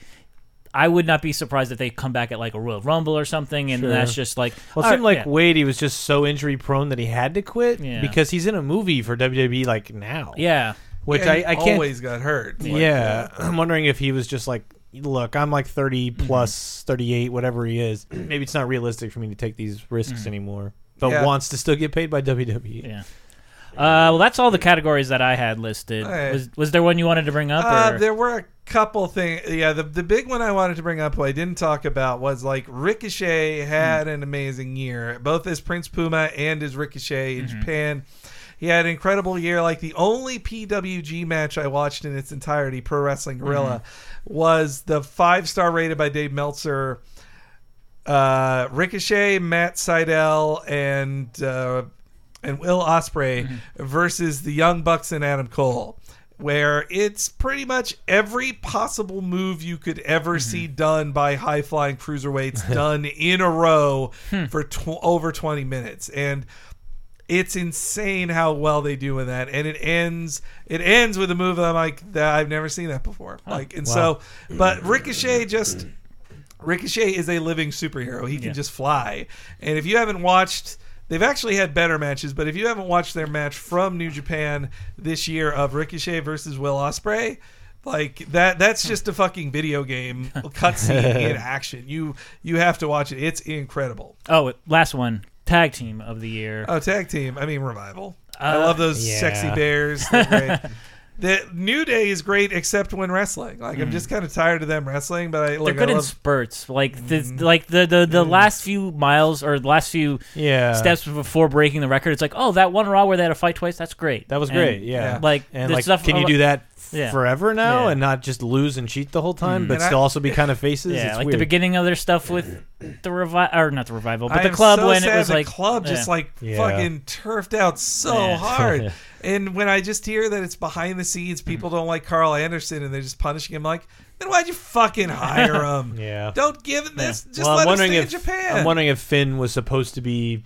I would not be surprised if they come back at like a Royal Rumble or something, and Sure. that's just like. Well, it all seemed right, like yeah. Wade, he was just so injury prone that he had to quit Yeah. because he's in a movie for WWE like now. yeah, which Yeah, I, he I can't. always got hurt. Like, yeah, I'm wondering if he was just like, look, I'm like 30 Mm-hmm. plus 38, whatever he is. Maybe it's not realistic for me to take these risks anymore, but Yeah. wants to still get paid by WWE. Yeah. Uh, well, that's all the categories that I had listed. Okay. Was was there one you wanted to bring up? Uh, or? there were a couple things. Yeah, the the big one I wanted to bring up, who I didn't talk about, was like Ricochet had Hmm. an amazing year, both as Prince Puma and as Ricochet in Mm-hmm. Japan. He had an incredible year. Like the only PWG match I watched in its entirety, Pro Wrestling Guerrilla, Mm-hmm. was the five star rated by Dave Meltzer. Uh, Ricochet, Matt Sydal, and uh, and Will Ospreay Mm-hmm. versus the Young Bucks and Adam Cole, where it's pretty much every possible move you could ever Mm-hmm. see done by high flying cruiserweights done in a row Hmm. for tw- over 20 minutes. And it's insane how well they do in that and it ends it ends with a move that I'm like that I've never seen that before like and so but Ricochet just Ricochet is a living superhero. He can Yeah. just fly. And if you haven't watched, they've actually had better matches, but if you haven't watched their match from New Japan this year of Ricochet versus Will Ospreay, like that that's just a fucking video game cutscene in action. You you have to watch it. It's incredible. oh, last one, tag team of the year. Oh, tag team. I mean revival. I Uh, love those yeah. sexy bears. They're great. The New Day is great except when wrestling. Like I'm mm. just kind of tired of them wrestling, but I like, They're good I in love, spurts. Like the mm-hmm. like the the, the mm. last few miles or the last few Yeah. steps before breaking the record. It's like, oh, that one Raw where they had a fight twice. That's great. That was And, great. Yeah. Like And the like, stuff. can you do that Yeah. forever now Yeah. and not just lose and cheat the whole time, mm-hmm. but And I- still also be kind of faces? Yeah, it's like weird. the beginning of their stuff with the revival, or not the revival, but I the am club so when sad it was the like club just yeah. like Yeah. fucking turfed out so Yeah. hard. and when I just hear that it's behind the scenes, people mm-hmm. don't like Karl Anderson and they're just punishing him. Like, then why'd you fucking hire him? Yeah. don't give him this. Just well, let I'm wondering him if stay in Japan. I'm wondering if Finn was supposed to be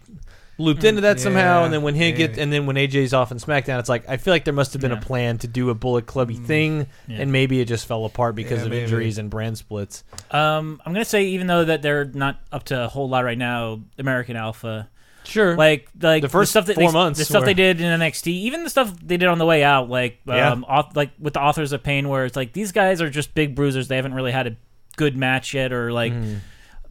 looped into that mm, somehow, Yeah, and then when he get and then when AJ's off in SmackDown, it's like I feel like there must have been Yeah. a plan to do a Bullet Clubby mm. thing, Yeah. and maybe it just fell apart because Yeah, of maybe. injuries and brand splits. Um, I'm gonna say even though that they're not up to a whole lot right now, American Alpha, Sure, like like The first stuff that four they, months the stuff were- they did in NXT, even the stuff they did on the way out, like Yeah. um, auth- like with the Authors of Pain, where it's like these guys are just big bruisers. They haven't really had a good match yet, or like. Mm.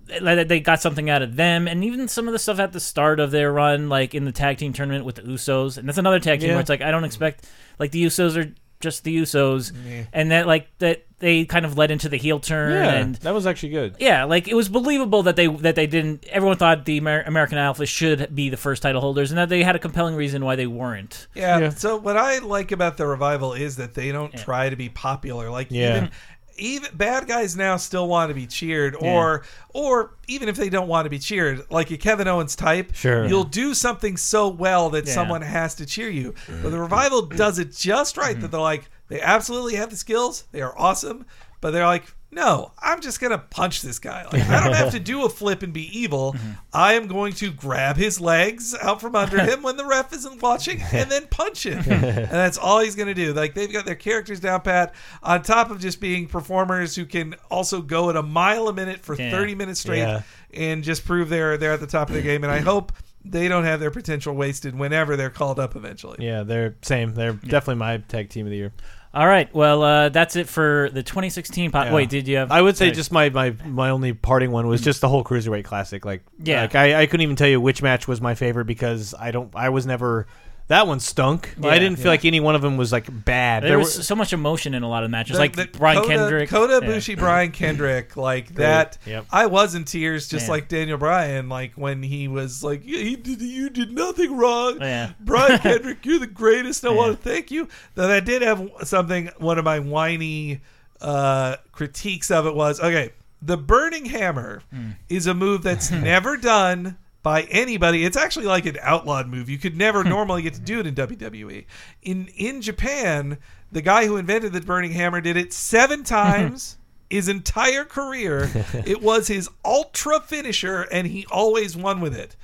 They got something out of them, and even some of the stuff at the start of their run, like in the tag team tournament with the Usos, and that's another tag team Yeah. where it's like I don't expect, like the Usos are just the Usos, Yeah. and that like that they kind of led into the heel turn, yeah, and that was actually good. yeah, like it was believable that they that they didn't. Everyone thought the Amer- American Alpha should be the first title holders, and that they had a compelling reason why they weren't. Yeah. Yeah. So what I like about the revival is that they don't Yeah. try to be popular. Like Yeah. even even bad guys now still want to be cheered, or or even if they don't want to be cheered, like a Kevin Owens type, Sure. you'll do something so well that Yeah. someone has to cheer you. But the revival does it just right. That mm-hmm. they're like they absolutely have the skills, they are awesome, but they're like. No, I'm just gonna punch this guy. Like, I don't have to do a flip and be evil. I am going to grab his legs out from under him when the ref isn't watching, and then punch him. and that's all he's gonna do. Like they've got their characters down pat. On top of just being performers who can also go at a mile a minute for Yeah. 30 minutes straight Yeah. and just prove they're they're at the top of the game. And I hope they don't have their potential wasted whenever they're called up eventually. Yeah, they're same. They're definitely my tag team of the year. All right. Well, uh, that's it for the 2016. Po- Yeah. Wait, did you have? I would say just my, my, my only parting one was just the whole cruiserweight classic. Like, Yeah. like I, I couldn't even tell you which match was my favorite because I don't I was never that one stunk. Yeah, I didn't feel yeah. like any one of them was like bad. There were- was so much emotion in a lot of matches, The- like the Brian Kota, Kendrick, Kota Yeah. Brian Kendrick, like that. Yep. I was in tears, just Man. like Daniel Bryan, like when he was like, "Yeah, he did, "You did nothing wrong." Yeah. Brian Kendrick, you're the greatest. I Yeah. want to thank you. Though that did have something. One of my whiny uh, critiques of it was okay. The burning hammer Hmm. is a move that's never done by anybody. It's actually like an outlawed move. You could never hmm. normally get to do it in WWE. In in Japan, the guy who invented the burning hammer did it seven times. His entire career, it was his ultra finisher, and he always won with it.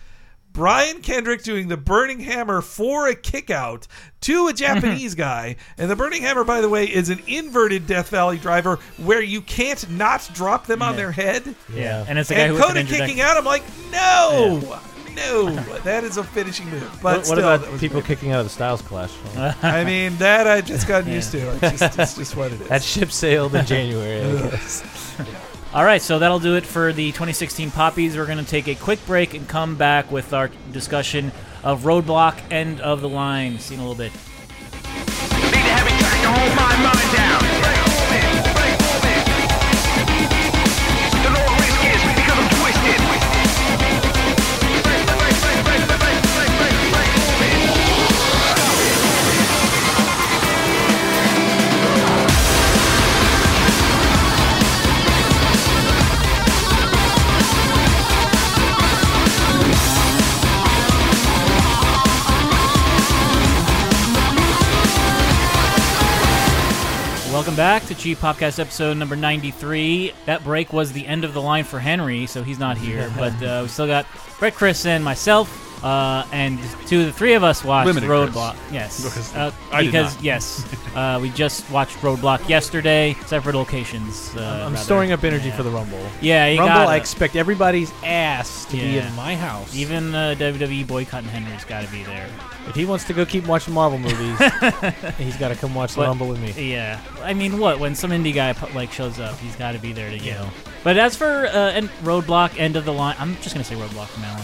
Brian Kendrick doing the Burning Hammer for a kick out to a mm-hmm. Japanese guy. And the Burning Hammer, by the way, is an inverted Death Valley driver where you can't not drop them on their head. Yeah, and it's a guy And who was Kota an injured kicking out, I'm like, no, no, that is a finishing move. But what, what still, about was people great. kicking out of the Styles Clash? I mean, that I just got used to. It's just, it's just what it is. that ship sailed in January. I guess. All right, so that'll do it for the 2016 Poppies. We're going to take a quick break and come back with our discussion of Roadblock, End of the Line. See you in a little bit. Back to Cheap Popcast episode number 93. That break was the end of the line for Henry, so he's not here. but uh, we still got Brett, Chris, and myself. Uh, and two of the three of us watched Limited Roadblock. Chris. Yes. Because Uh, I did because, not. yes. Uh, we just watched Roadblock yesterday, separate locations. Uh, I'm rather. storing up energy Yeah. for the Rumble. Yeah, you Rumble, gotta. I expect everybody's ass to be in my house. Even uh, WWE boycotting Henry's got to be there. if he wants to go keep watching Marvel movies, he's got to come watch the But- Rumble with me. Yeah, I mean, what when some indie guy like shows up, he's got to be there to you know. But as for uh, and Roadblock, end of the line, I'm just gonna say Roadblock from now on.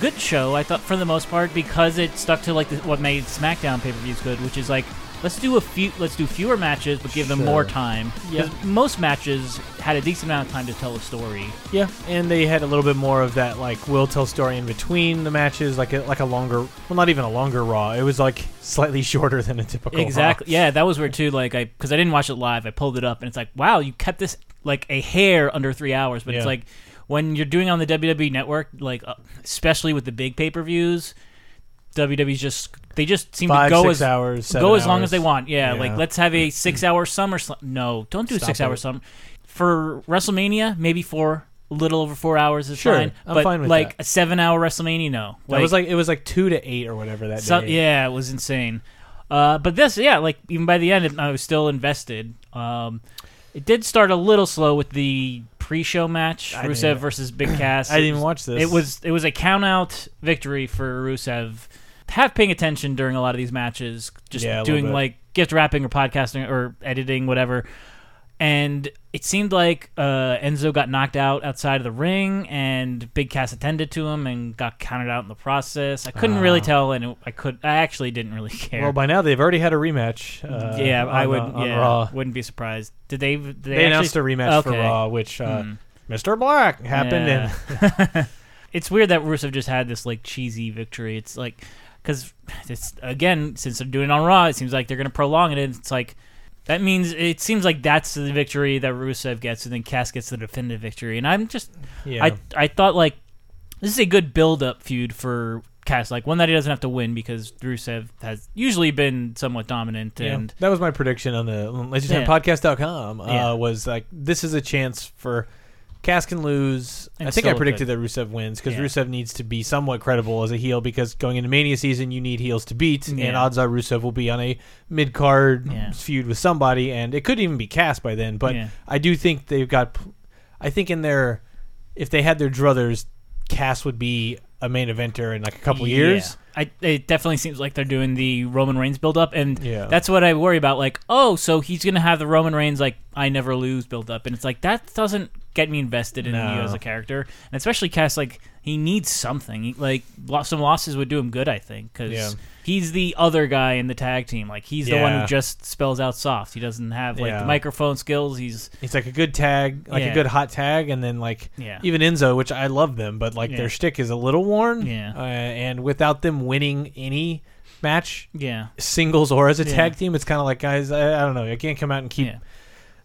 Good show, I thought for the most part because it stuck to like the, what made SmackDown pay per views good, which is like let's do a few, let's do fewer matches, but give them Sure. more time. Yeah. most matches had a decent amount of time to tell a story. Yeah, and they had a little bit more of that like will tell story in between the matches, like a, like a longer, well, not even a longer Raw. It was like slightly shorter than a typical Raw. Exactly. Yeah, that was weird too. Like I, because I didn't watch it live, I pulled it up, and it's like, wow, you kept this like a hair under three hours. But it's like when you're doing on the WWE Network, like uh, especially with the big pay per views, WWE's just they just seem Five, to go six as hours, go as long hours. as they want. Yeah, Yeah. like let's have a six hour summer. Sl- no, don't do a Stop six hour summer. For WrestleMania, maybe four, a little over four hours is Sure, fine. I'm but fine with like that. a seven hour WrestleMania, no. That was like it was like two to eight or whatever that So, day. yeah, it was insane. Uh, but this, yeah, like even by the end, I was still invested. Um, it did start a little slow with the pre-show match, I Rusev versus Big Cass. I didn't even watch this. It was it was a count-out victory for Rusev. Half paying attention during a lot of these matches, just Yeah, a little doing bit. like gift wrapping or podcasting or editing, whatever. And it seemed like uh, Enzo got knocked out outside of the ring, and Big Cass attended to him and got counted out in the process. I couldn't really Ah. tell, and it, I could. I actually didn't really care. Well, by now they've already had a rematch. Uh, yeah, I on, would. uh, on yeah, Raw. wouldn't be surprised. Did they? Did they, They, announced a actually- rematch for Okay. Raw, which uh, Hmm. Mr. Black happened, and it's weird that Rusev just had this like cheesy victory. It's like because it's again since they're doing it on Raw, it seems like they're going to prolong it. And it's like that means it seems like that's the victory that Rusev gets, and then Cass gets the definitive victory. And I'm just yeah, I I thought like this is a good build up feud for Cass like one that he doesn't have to win because Rusev has usually been somewhat dominant Yeah. and that was my prediction on the Yeah. LaserTimePodcast.com. Uh, Yeah. Was like this is a chance for Cass can lose. And I think I predicted good. that Rusev wins because Yeah. Rusev needs to be somewhat credible as a heel because going into Mania season you need heels to beat, and odds are Rusev will be on a mid card Yeah. feud with somebody, and it could even be Cass by then. But Yeah. I do think they've got. I think in their if they had their druthers, Cass would be a main eventer in like a couple Yeah. years. I, it definitely seems like they're doing the Roman Reigns build up, and Yeah. that's what I worry about. Like, oh, so he's gonna have the Roman Reigns like I never lose build up, and it's like that doesn't get me invested in No. you as a character, and especially Cass. Like, he needs something. He, like, some losses would do him good, I think, because Yeah. he's the other guy in the tag team. Like, he's the one who just spells out soft. He doesn't have like Yeah. the microphone skills. He's He's like a good tag, like Yeah. a good hot tag, and then like Yeah. even Enzo, which I love them, but like Yeah. their shtick is a little worn. Yeah. uh, and without them winning any match, yeah, singles or as a Yeah. tag team, it's kind of like guys, I, I don't know, I can't come out and keep yeah.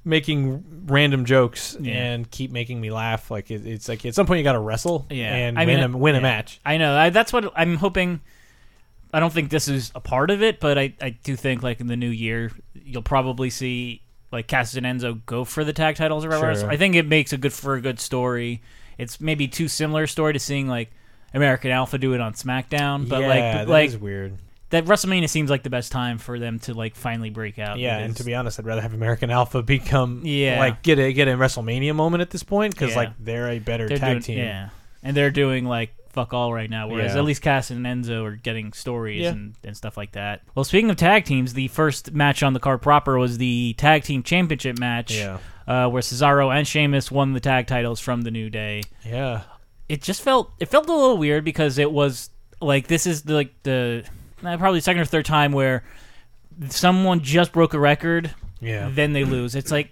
Making random jokes Yeah. and keep making me laugh. Like it, it's like at some point you got to wrestle, Yeah. and I win mean, a win a match. I know. I, that's what I'm hoping. I don't think this is a part of it, but I, I do think like in the new year you'll probably see like Cass and Enzo go for the tag titles or whatever. Sure. I think it makes a good for a good story. It's maybe too similar story to seeing like American Alpha do it on SmackDown, but yeah, like that like is weird. That WrestleMania seems like the best time for them to like finally break out. Yeah, and to be honest, I'd rather have American Alpha become Yeah. like get a get a WrestleMania moment at this point because Yeah. like they're a better they're tag doing, team. Yeah, and they're doing like fuck all right now. Whereas Yeah. at least Cass and Enzo are getting stories Yeah. and, and stuff like that. Well, speaking of tag teams, the first match on the card proper was the tag team championship match. Yeah. Uh, where Cesaro and Sheamus won the tag titles from the New Day. Yeah. It just felt it felt a little weird because it was like this is the, like the Uh, probably second or third time where someone just broke a record Yeah. then they lose. It's like,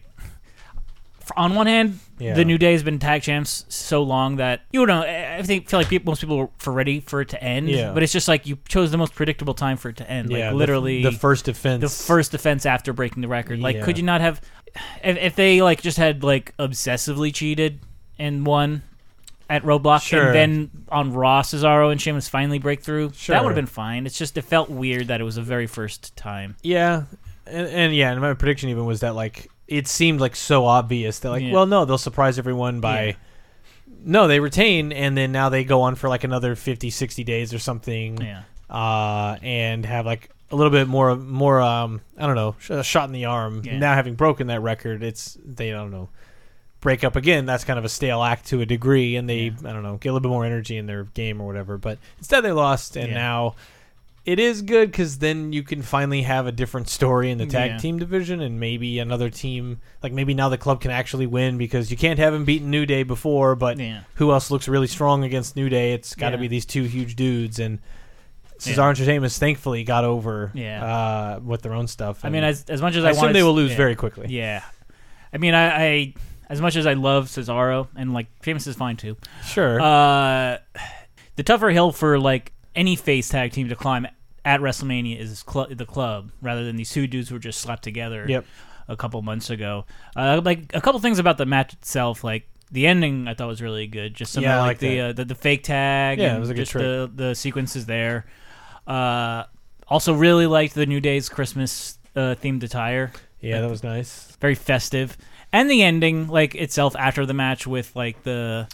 on one hand, Yeah. the New Day has been tag champs so long that you know I think feel like people, most people were for ready for it to end. Yeah. But it's just like you chose the most predictable time for it to end. yeah, like the- literally the, first defense. the first defense after breaking the record. Like, Yeah. could you not have? If, if they like just had like obsessively cheated and won at Roadblock, Sure. and then on Raw, Cesaro and Sheamus finally break through, Sure. that would have been fine. It's just it felt weird that it was the very first time. Yeah, and, and yeah, and my prediction even was that like it seemed like so obvious that like, Yeah. well, no, they'll surprise everyone by. Yeah. No, they retain, and then now they go on for like another 50, 60 days or something, Yeah. uh, and have like a little bit more, more, um, I don't know, a shot in the arm. Yeah. Now having broken that record, it's they don't know break up again. That's kind of a stale act to a degree, and they I don't know get a little bit more energy in their game or whatever. But instead, they lost, and Yeah. now it is good because then you can finally have a different story in the tag Yeah. team division, and maybe another team like maybe now the club can actually win because you can't have them beaten New Day before, but Yeah. who else looks really strong against New Day? It's got to Yeah. be these two huge dudes and. Cesaro Yeah. Sheamus thankfully got over Yeah. uh, with their own stuff. I mean, as as much as I I, assume wanted, they will lose yeah. very quickly. Yeah, I mean, I, I as much as I love Cesaro and like Sheamus is fine too. Sure. Uh, the tougher hill for like any face tag team to climb at WrestleMania is cl- the club rather than these two dudes who were just slapped together. Yep. A couple months ago, uh, like a couple things about the match itself, like. The ending I thought was really good. Just some Yeah, of like like the, uh, the the fake tag. Yeah, it was a good just trick. the the sequences there. Uh, also really liked the New Day's Christmas uh, themed attire yeah, that was nice. very festive. And the ending, like itself, after the match with like the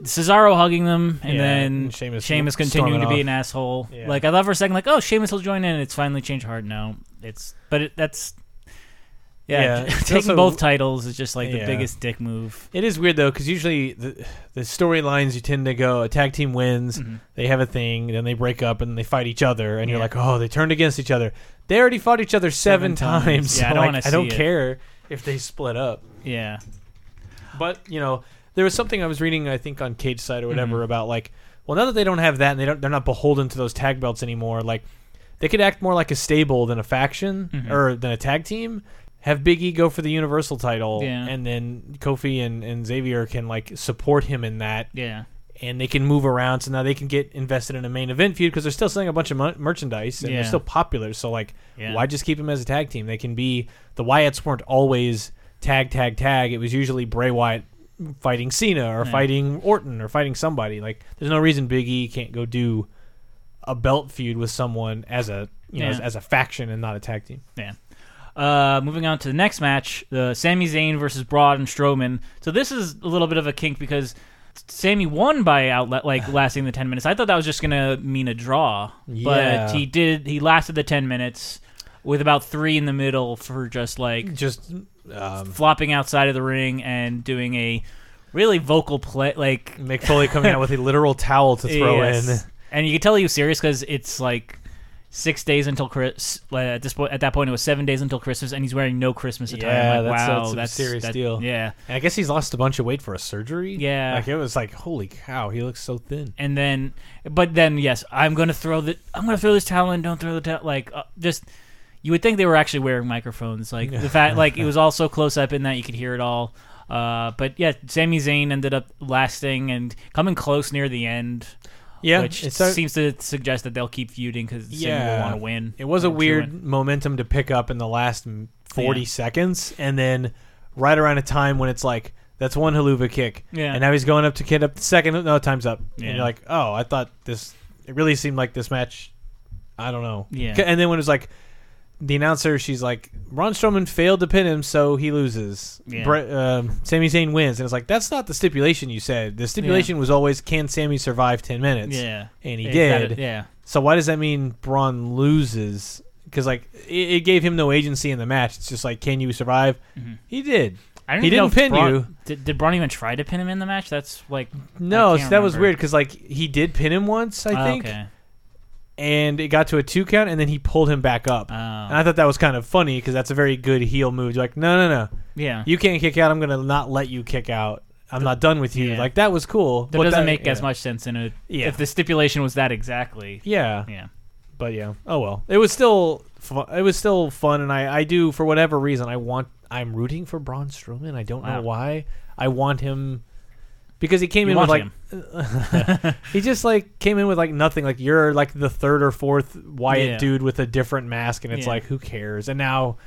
Cesaro hugging them, and Yeah, then and Sheamus Sheamus continuing to be off. an asshole. Yeah. Like I love for a second, like oh Sheamus will join in. It's finally changed heart. No, it's but it, that's yeah. Yeah, taking also- both titles is just like the biggest dick move. It is weird though, because usually the the storylines you tend to go a tag team wins, they have a thing, then they break up and they fight each other, and you're Mm-hmm. Like, oh, they turned against each other. They already fought each other seven, Seven times. times. Yeah, I don't like, I don't see it. If they split up. Yeah, But you know, there was something I was reading, I think on Cageside or whatever, Mhm. about like, well, now that they don't have that and they don't, they're not beholden to those tag belts anymore. Like, they could act more like a stable than a faction Mhm. or than a tag team. Have Big E go for the Universal title, Yeah. and then Kofi and, and Xavier can like support him in that, yeah, and they can move around. So now they can get invested in a main event feud because they're still selling a bunch of merchandise and Yeah. they're still popular. So like, Yeah. why just keep them as a tag team? They can be the Wyatts weren't always tag tag tag. It was usually Bray Wyatt fighting Cena or fighting Orton or fighting somebody. Like, there's no reason Big E can't go do a belt feud with someone as a you know Yeah. as, as a faction and not a tag team. Yeah. Uh, moving on to the next match, the Sami Zayn versus Braun and Strowman. So this is a little bit of a kink because Sami won by outlet like lasting the ten minutes. I thought that was just gonna mean a draw, Yeah. but he did. He lasted the ten minutes with about three in the middle for just like Just um, flopping outside of the ring and doing a really vocal play. Like Mick Foley coming out with a literal towel to throw Yes. in. and you can tell he was serious because it's like six days until Chris. like, At this point, at that point, it was seven days until Christmas, and he's wearing no Christmas attire. Yeah, like, that's- wow, that's that's serious that- deal. Yeah, And I guess he's lost a bunch of weight for a surgery. Yeah. like it was like holy cow, he looks so thin. and then, but then, yes, I'm gonna throw the. I'm gonna throw this towel in. Don't throw the towel. Like uh, just. You would think they were actually wearing microphones, like the fact, like it was all so close up in that you could hear it all. Uh, but yeah, Sami Zayn ended up lasting and coming close near the end. Yeah, which it's a- seems to suggest that they'll keep feuding because Sami will want to win. It was a weird win. momentum to pick up in the last 40 Yeah. seconds, and then right around a time when it's like, that's one haluva kick. Yeah. And now he's going up to kid up the second. No, time's up. Yeah. And you're like, oh, I thought this, it really seemed like this match, I don't know. Yeah. And then when it was like, the announcer, she's like, Braun Strowman failed to pin him, so he loses. Yeah. Bre- um, Sami Zayn wins. And it's like, that's not the stipulation you said. The stipulation was always, can Sami survive 10 minutes? Yeah, And he did. yeah, So why does that mean Braun loses? Because like it, it gave him no agency in the match. It's just like, can you survive? He did. Mm-hmm. I don't He didn't pin Braun- you. Did, did Braun even try to pin him in the match? That's like No, so that was weird because like he did pin him once, I Oh, think, okay. And it got to a two count, and then he pulled him back up. Oh. And I thought that was kind of funny because that's a very good heel move. You're like, no, no, no, Yeah, you can't kick out. I'm gonna not let you kick out. I'm not done with you. Yeah. Like that was cool. that doesn't that- make as much sense in a Yeah. if the stipulation was that exactly. Yeah, Yeah, but yeah. Oh well, it was still fu- it was still fun, and I I do for whatever reason I want I'm rooting for Braun Strowman. I don't Wow. know why. I want him because he came You in with like he just like came in with like nothing. Like you're like the third or fourth Wyatt Yeah. dude with a different mask, and it's Yeah. like who cares? And now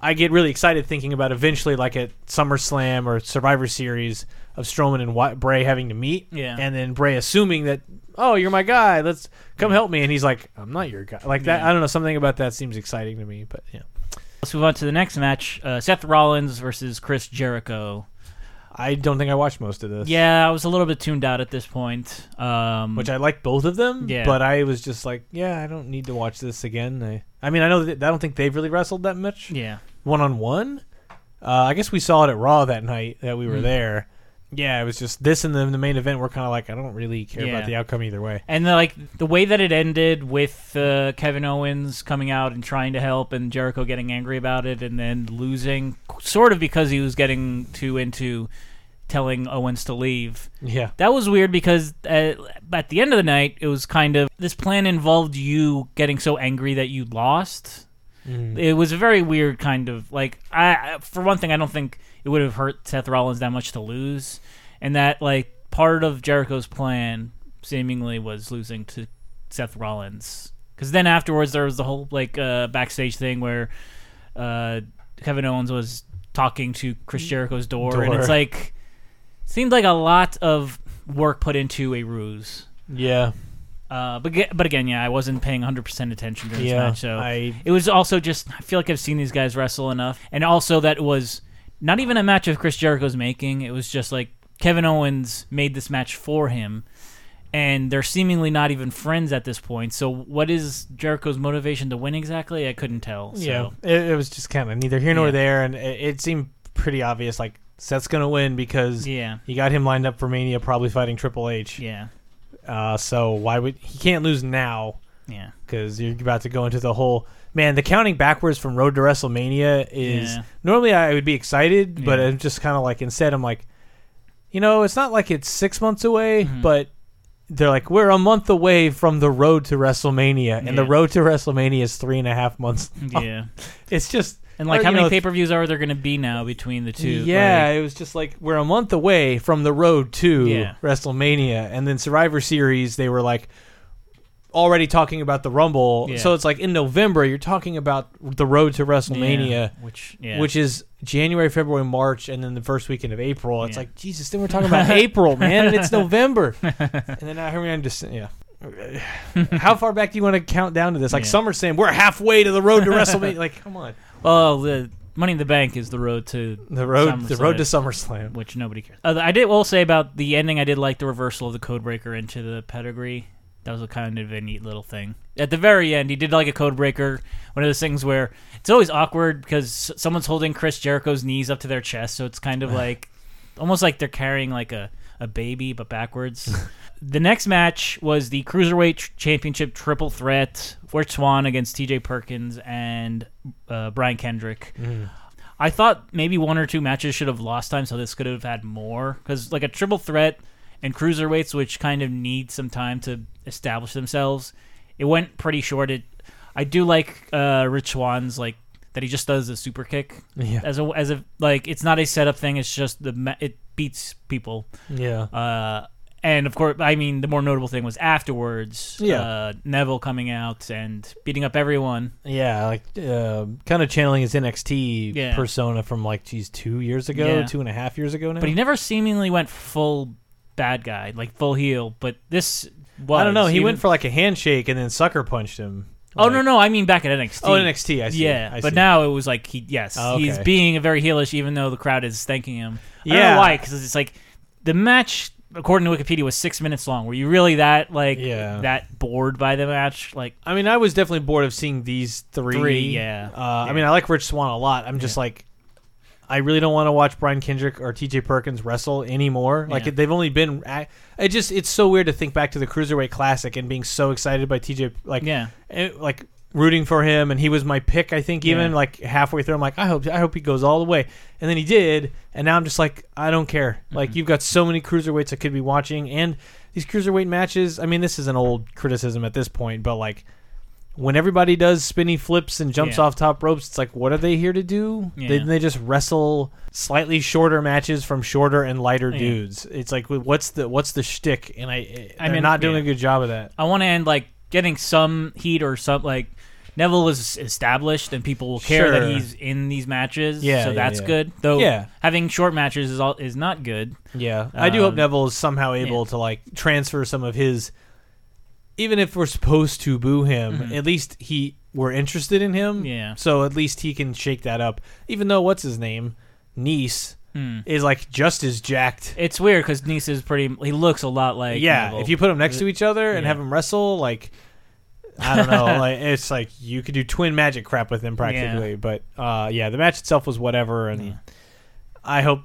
I get really excited thinking about eventually like at SummerSlam or Survivor Series of Strowman and Wy- Bray having to meet, Yeah. and then Bray assuming that oh you're my guy, let's come help me, and he's like I'm not your guy. Like that. I don't know. Something about that seems exciting to me, but yeah. Let's move on to the next match: uh, Seth Rollins versus Chris Jericho. I don't think I watched most of this. Yeah, I was a little bit tuned out at this point. Um, Which I like both of them, Yeah. but I was just like, yeah, I don't need to watch this again. I, I mean, I know that I don't think they've really wrestled that much. yeah, one on one. I guess we saw it at Raw that night that we were Mm. there. Yeah, it was just this and the, the main event. We're kind of like, I don't really care Yeah. about the outcome either way. and the, like the way that it ended with uh, Kevin Owens coming out and trying to help, and Jericho getting angry about it, and then losing, sort of because he was getting too into telling Owens to leave. Yeah, That was weird because uh, at the end of the night, it was kind of this plan involved you getting so angry that you lost. It was a very weird kind of like I for one thing, I don't think it would have hurt Seth Rollins that much to lose, and that like part of Jericho's plan seemingly was losing to Seth Rollins. Because then afterwards there was the whole like uh, backstage thing where uh, Kevin Owens was talking to Chris Jericho's door, and it's like seemed like a lot of work put into a ruse. yeah, Uh, but but again, yeah, I wasn't paying 100 percent attention during this yeah. match, so I it was also just I feel like I've seen these guys wrestle enough, and also that it was not even a match of Chris Jericho's making. It was just like Kevin Owens made this match for him, and they're seemingly not even friends at this point. So what is Jericho's motivation to win exactly? I couldn't tell. So. yeah, it, it was just kind of neither here nor Yeah. there, and it, it seemed pretty obvious. Like Seth's gonna win because yeah, he got him lined up for Mania, probably fighting Triple H. yeah, Uh, so why would he can't lose now? yeah. because you're about to go into the whole man. The counting backwards from Road to WrestleMania is Yeah. normally I would be excited, but Yeah. I'm just kind of like instead I'm like, you know, it's not like it's six months away, Mm-hmm. but they're like we're a month away from the road to WrestleMania, and the road to WrestleMania is three and a half months. Yeah. It's just And like, or, how many pay per views are there going to be now between the two? Yeah, Like, it was just like we're a month away from the road to Yeah. WrestleMania, and then Survivor Series. They were like already talking about the Rumble, Yeah. so it's like in November you're talking about the road to WrestleMania, yeah, which yeah. which is January, February, March, and then the first weekend of April. It's like Jesus, then we're talking about April, man, and it's November, and then here we are just yeah. how far back do you want to count down to this? Like Yeah. SummerSlam, we're halfway to the road to WrestleMania. like, come on, Well, the Money in the Bank is the road to the road, the road to SummerSlam, SummerSlam. which nobody cares. Uh, I did will say about the ending. I did like the reversal of the Codebreaker into the pedigree. That was a kind of a neat little thing. At the very end, he did like a Codebreaker. One of those things where it's always awkward because someone's holding Chris Jericho's knees up to their chest, so it's kind of like almost like they're carrying like a, a baby but backwards. the next match was the Cruiserweight Championship Triple Threat: Fort Swann against T.J. Perkins and uh, Brian Kendrick. I thought maybe one or two matches should have lost time, so this could have had more. Because like a triple threat and cruiserweights, which kind of need some time to establish themselves, it went pretty short. It, I do like uh, Rich Swann's like that he just does a super kick Yeah. as a as a like it's not a setup thing. It's just the it beats people. Yeah, Uh, and of course, I mean, the more notable thing was afterwards. Yeah. uh, Neville coming out and beating up everyone. yeah, like uh, kind of channeling his NXT Yeah. persona from like, geez, two years ago, Yeah. two and a half years ago now. But he never seemingly went full bad guy, like full heel. But this was. I don't know. He even- went for like a handshake and then sucker punched him. Oh Like- no, no. I mean back at NXT. Oh, NXT. I see. Yeah, I but now it was like he. Yes, Oh, he's being a very heelish, even though the crowd is thanking him. I don't Yeah. know why, because it's like the match, according to Wikipedia, was six minutes long. Were you really that like Yeah. that bored by the match? Like, I mean, I was definitely bored of seeing these three. Three, yeah. Uh, I mean, I like Rich Swann a lot. I'm just like, I really don't want to watch Brian Kendrick or T.J. Perkins wrestle anymore. Like Yeah. they've only been. I- It just it's so weird to think back to the cruiserweight classic and being so excited by T.J. Like yeah, eh, like rooting for him, and he was my pick. I think even Yeah. like halfway through, I'm like, I hope I hope he goes all the way, and then he did, and now I'm just like, I don't care. Mm-hmm. Like you've got so many cruiserweights I could be watching, and these cruiserweight matches. I mean, this is an old criticism at this point, but like. When everybody does spinny flips and jumps Yeah. off top ropes, it's like, what are they here to do? Yeah. They, they just wrestle slightly shorter matches from shorter and lighter Yeah. dudes. It's like, what's the what's the shtick? And I, I mean, not doing a good job of that. I want to end like getting some heat or some like. Neville is established, and people will care that he's in these matches. Yeah, so yeah, that's yeah. good. Though Yeah. having short matches is all is not good. Yeah, I do hope Um, Neville is somehow able to like transfer some of his. Even if we're supposed to boo him, at least he we're interested in him. Mm-hmm. Yeah. So at least he can shake that up. Even though what's his name, Nese, Hmm. is like just as jacked. It's weird because Nese is pretty. He looks a lot like yeah, Neville. if you put them next to each other and Yeah. have them wrestle, like I don't know, like it's like you could do twin magic crap with him practically. But uh, yeah, the match itself was whatever, and Yeah. I hope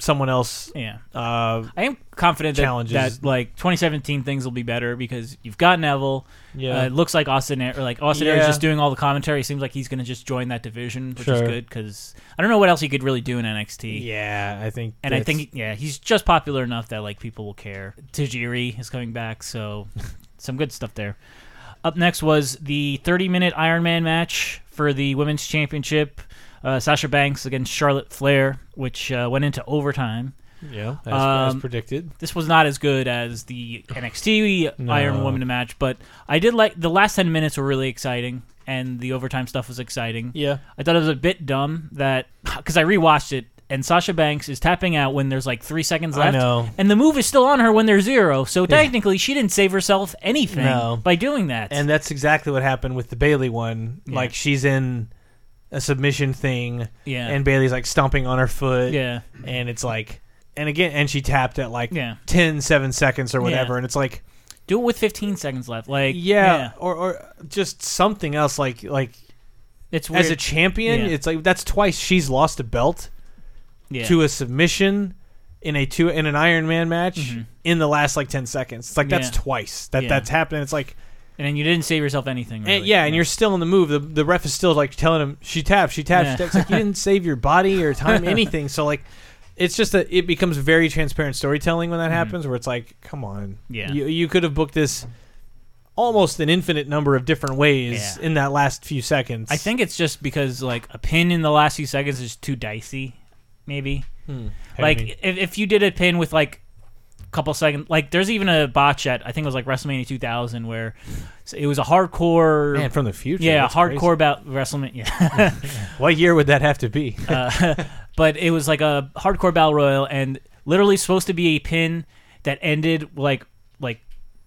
someone else. yeah. Uh, I am confident that, Challenges. that like 2017 things will be better because you've got Neville. yeah, Uh, it looks like Austin or like Austin Yeah. just doing all the commentary. Seems like he's going to just join that division, which is Sure. good because I don't know what else he could really do in NXT. yeah, I think, And I that's- think yeah, he's just popular enough that like people will care. Tajiri is coming back, so some good stuff there. Up next was the 30-minute Iron Man match for the women's championship. Uh, Sasha Banks against Charlotte Flair, which uh, went into overtime. Yeah, as, as Um, predicted. This was not as good as the NXT No. Iron Woman match, but I did like the last 10 minutes were really exciting, and the overtime stuff was exciting. Yeah, I thought it was a bit dumb that because I rewatched it and Sasha Banks is tapping out when there's like three seconds I left, know. and the move is still on her when there's zero. So technically, she didn't save herself anything No. by doing that. and that's exactly what happened with the Bayley one. Yeah. Like she's in a submission thing, yeah, and Bayley's like stomping on her foot, yeah, and it's like, and again, and she tapped at like Yeah. 10, 7 seconds or whatever, Yeah. and it's like, do it with 15 seconds left. Like yeah, Or, or just something else. Like like it's weird. as a champion, Yeah. it's like that's twice she's lost a belt yeah. to a submission. In a two in an Iron Man match Mhm. in the last like ten seconds, it's like that's twice that Yeah. that's happening. It's like and then you didn't save yourself anything. And, really. yeah, and you're still in the move. The, the ref is still like telling him she tapped, she tapped, Yeah. she tapped. It's like you didn't save your body or time, anything. So like, it's just that it becomes very transparent storytelling when that happens. Where it's like, come on, Mm-hmm. Yeah. you you could have booked this almost an infinite number of different ways Yeah. in that last few seconds. I think it's just because like a pin in the last few seconds is too dicey, maybe. You like if, if you did a pin with like couple seconds, like there's even a botch at I think it was like WrestleMania 2000 where it was a hardcore, man from the future. yeah, hardcore crazy. about WrestleMania. Yeah, What year would that have to be? uh, but it was like a hardcore battle royal and literally supposed to be a pin that ended like like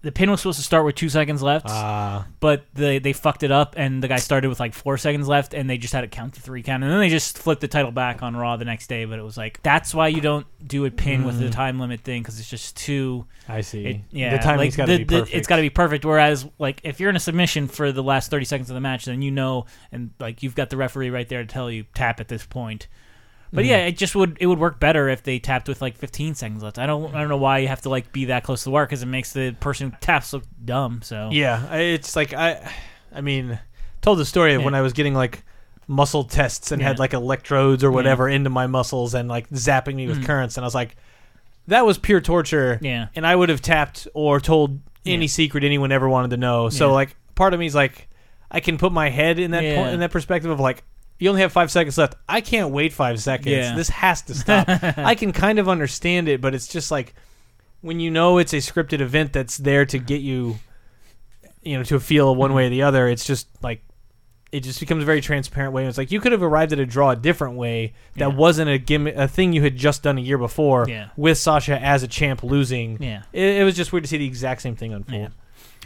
the pin was supposed to start with two seconds left, Uh, but they they fucked it up, and the guy started with like four seconds left, and they just had it count to three count, and then they just flipped the title back on Raw the next day. But it was like that's why you don't do a pin with the time limit thing because it's just too. I see. It, yeah, the timing's like, got to the- be the- perfect. It's got to be perfect. Whereas, like, if you're in a submission for the last 30 seconds of the match, then you know, and like you've got the referee right there to tell you tap at this point. But Mm-hmm. yeah, it just would it would work better if they tapped with like 15 seconds left. I don't I don't know why you have to like be that close to the wire because it makes the person who taps look dumb. So Yeah, it's like I, I mean, told the story of Yeah. when I was getting like muscle tests and had like electrodes or whatever into my muscles and like zapping me with Mm. currents, and I was like, that was pure torture. Yeah. and I would have tapped or told any Yeah. secret anyone ever wanted to know. So Yeah. like, part of me is like, I can put my head in that Yeah. point, in that perspective of like. You only have five seconds left. I can't wait five seconds. Yeah. This has to stop. I can kind of understand it, but it's just like when you know it's a scripted event that's there to get you you know to feel one way or the other it's just like it just becomes a very transparent way it's like you could have arrived at a draw a different way that Yeah. wasn't a gimmick a thing you had just done a year before Yeah. with Sasha as a champ losing Yeah. it, it was just weird to see the exact same thing unfold.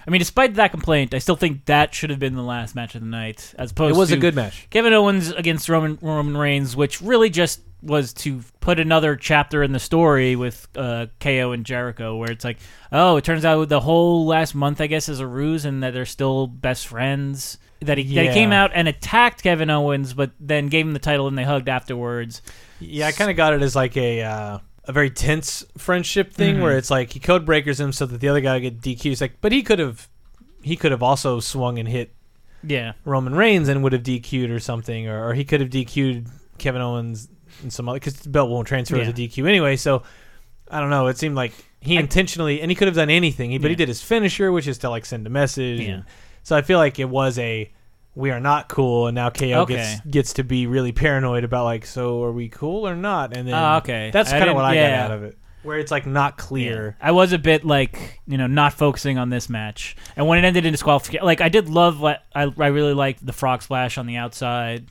I mean, despite that complaint, I still think that should have been the last match of the night, as opposed it was to a good match Kevin Owens against Roman Roman Reigns, which really just was to put another chapter in the story with uh, KO and Jericho, where it's like, oh, it turns out the whole last month, I guess, is a ruse, and that they're still best friends. That he, that he came out and attacked Kevin Owens, but then gave him the title and they hugged afterwards. yeah I kind of got it as like a uh, a very tense friendship thing Mhm. where it's like he code breakers him so that the other guy get DQ it's like but he could have he could have also swung and hit Yeah, Roman Reigns and would have DQ'd or something, or, or he could have DQ'd Kevin Owens and some other because the belt won't transfer as a DQ anyway. So I don't know. It seemed like he intentionally and he could have done anything, he, but he did his finisher, which is to like send a message. Yeah. and- so I feel like it was a we are not cool, and now KO Okay. gets gets to be really paranoid about like, so are we cool or not? And then Ah, okay. that's I kind of what I didn't- got out of it, where it's like not clear. I was a bit like you know not focusing on this match, and when it ended in disqualification, like I did love what I I really liked the frog splash on the outside.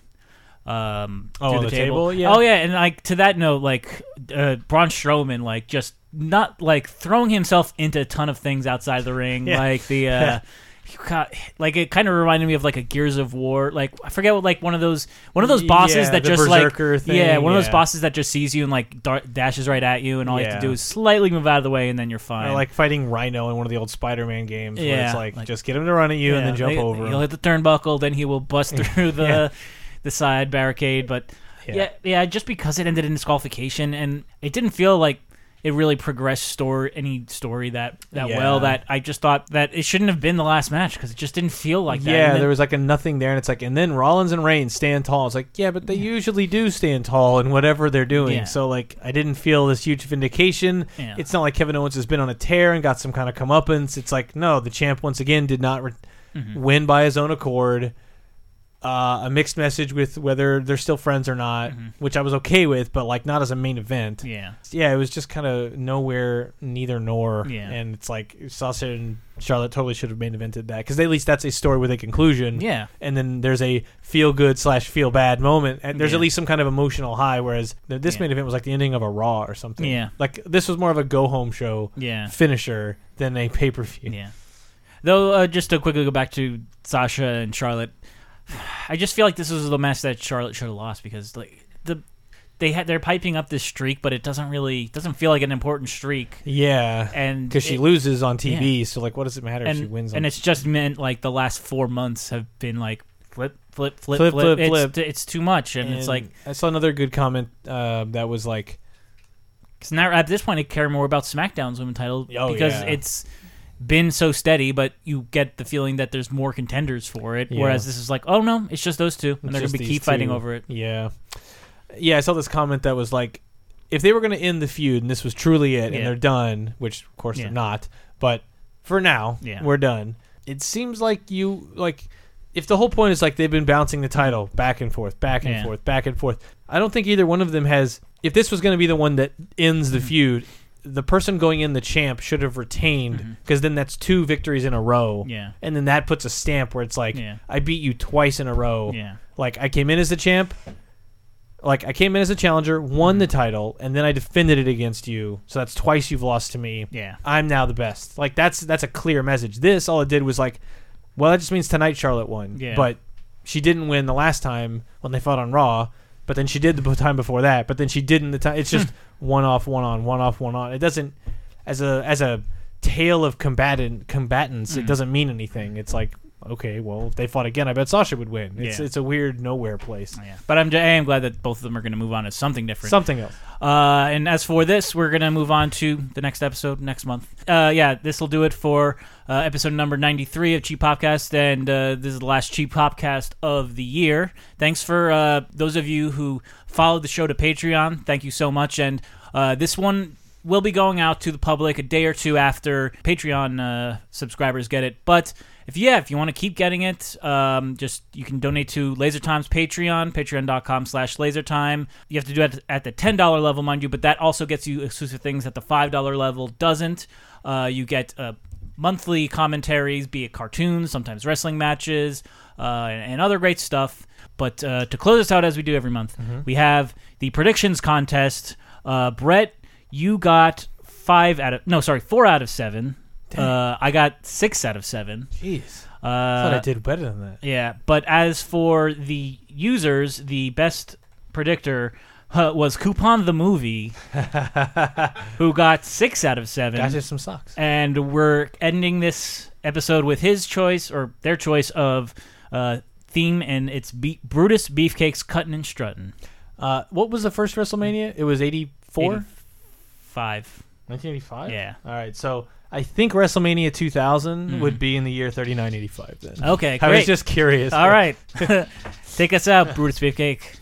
Um, Oh, through on the, table? Yeah. Oh yeah, and like to that note, like uh, Braun Strowman, like just not like throwing himself into a ton of things outside the ring, Yeah. like the. Uh, he got- Like it kind of reminded me of like a Gears of War, like I forget what like one of those one of those bosses Yeah, that the just like Berserker thing, yeah one of those yeah. bosses that just sees you and like dar- dashes right at you and all you have Yeah. to do is slightly move out of the way and then you're fine. Or like fighting Rhino in one of the old Spider-Man games, where Yeah, it's like, like- just get him to run at you and then jump over. He'll hit the turnbuckle, then he will bust through the Yeah. the side barricade. But Yeah. yeah. yeah, just because it ended in disqualification and it didn't feel like it really progressed story any story that that Yeah. well. That I just thought that it shouldn't have been the last match because it just didn't feel like that. yeah, then- there was like a nothing there, and it's like, and then Rollins and Reigns stand tall. It's like, yeah, but they usually do stand tall in whatever they're doing. Yeah. So like, I didn't feel this huge vindication. Yeah. It's not like Kevin Owens has been on a tear and got some kind of comeuppance. It's like, no, the champ once again did not re- Mm-hmm. win by his own accord. Uh, a mixed message with whether they're still friends or not, which I was okay with, but like not as a main event. Mm-hmm. yeah. yeah, it was just kind of nowhere, neither nor. Yeah. And it's like Sasha and Charlotte totally should have main evented that because at least that's a story with a conclusion. Yeah. And then there's a feel good slash feel bad moment, and there's Yeah. at least some kind of emotional high. Whereas th- this Yeah. main event was like the ending of a Raw or something. Yeah. Like this was more of a go home show Yeah. finisher than a pay per view. Yeah. Though, uh, just to quickly go back to Sasha and Charlotte, I just feel like this was the match that Charlotte should have lost because like the they had they're piping up this streak, but it doesn't really doesn't feel like an important streak. Yeah. And Because she it- loses on TV, so like, what does it matter if she wins? On and it's just meant like the last four months have been like flip, flip, flip, Flip, flip. flip, it's, flip. it's too much, and, it's like I saw another good comment uh, that was like, Because now at this point, I care more about SmackDown's women title Oh, because yeah. it's been so steady, but you get the feeling that there's more contenders for it. Yeah. Whereas this is like, oh no, it's just those two, and It's they're gonna be keep fighting over it. Yeah. Yeah, I saw this comment that was like, if they were going to end the feud and this was truly it Yeah. and they're done, which of course Yeah. they're not, but for now, we're done. It seems like you, like, if the whole point is like they've been bouncing the title back and forth, back and forth, back and forth, I don't think either one of them has, if this was going to be the one that ends Mm-hmm. the feud, the person going in the champ should have retained because then that's two victories in a row. Mm-hmm. Yeah. And then that puts a stamp where it's like, Yeah. I beat you twice in a row. Yeah. Like I came in as the champ, like I came in as a challenger, won the title, and then I defended it against you. So that's twice you've lost to me. Yeah. I'm now the best. Like that's that's a clear message. This all it did was like, well, that just means tonight Charlotte won. Yeah. But she didn't win the last time when they fought on Raw. But then she did the time before that. But then she didn't the time. It's just one off, one on, one off, one on. It doesn't as a as a tale of combatant combatants. It doesn't mean anything. It's like okay, well, if they fought again, I bet Sasha would win. It's Yeah. it's a weird nowhere place. Yeah. But I'm, I am glad that both of them are going to move on to something different. Something else. Uh, and as for this, we're gonna move on to the next episode next month. Uh, yeah, this will do it for uh, episode number ninety three of Cheap Popcast, and uh, this is the last Cheap Popcast of the year. Thanks for uh, those of you who followed the show to Patreon. Thank you so much. And uh, this one will be going out to the public a day or two after Patreon uh, subscribers get it, but. If yeah, if you want to keep getting it, um, just you can donate to LaserTime's Patreon, patreon.com slash lasertime. You have to do it at the ten dollar level, mind you, but that also gets you exclusive things that the five dollar level doesn't. Uh, you get monthly commentaries, be it cartoons, sometimes wrestling matches, uh, and, and other great stuff. But uh, to close us out as we do every month, we have the predictions contest. Uh, Brett, you got five out of no, sorry, four out of seven. Uh, I got six out of seven. Jeez. Uh, I thought I did better than that. yeah, but as for the users, the best predictor uh, was Coupon the movie, who got six out of seven. Got you some socks. And we're ending this episode with his choice or their choice of uh, theme, and it's be- Brutus Beefcakes cutting and strutting. Uh, what was the first WrestleMania? It was 84? Five. 1985? Yeah. All right. So I think WrestleMania 2000 would be in the year 3985 then. Okay, great. I was just curious. All right, take us out, Brutus Beefcake.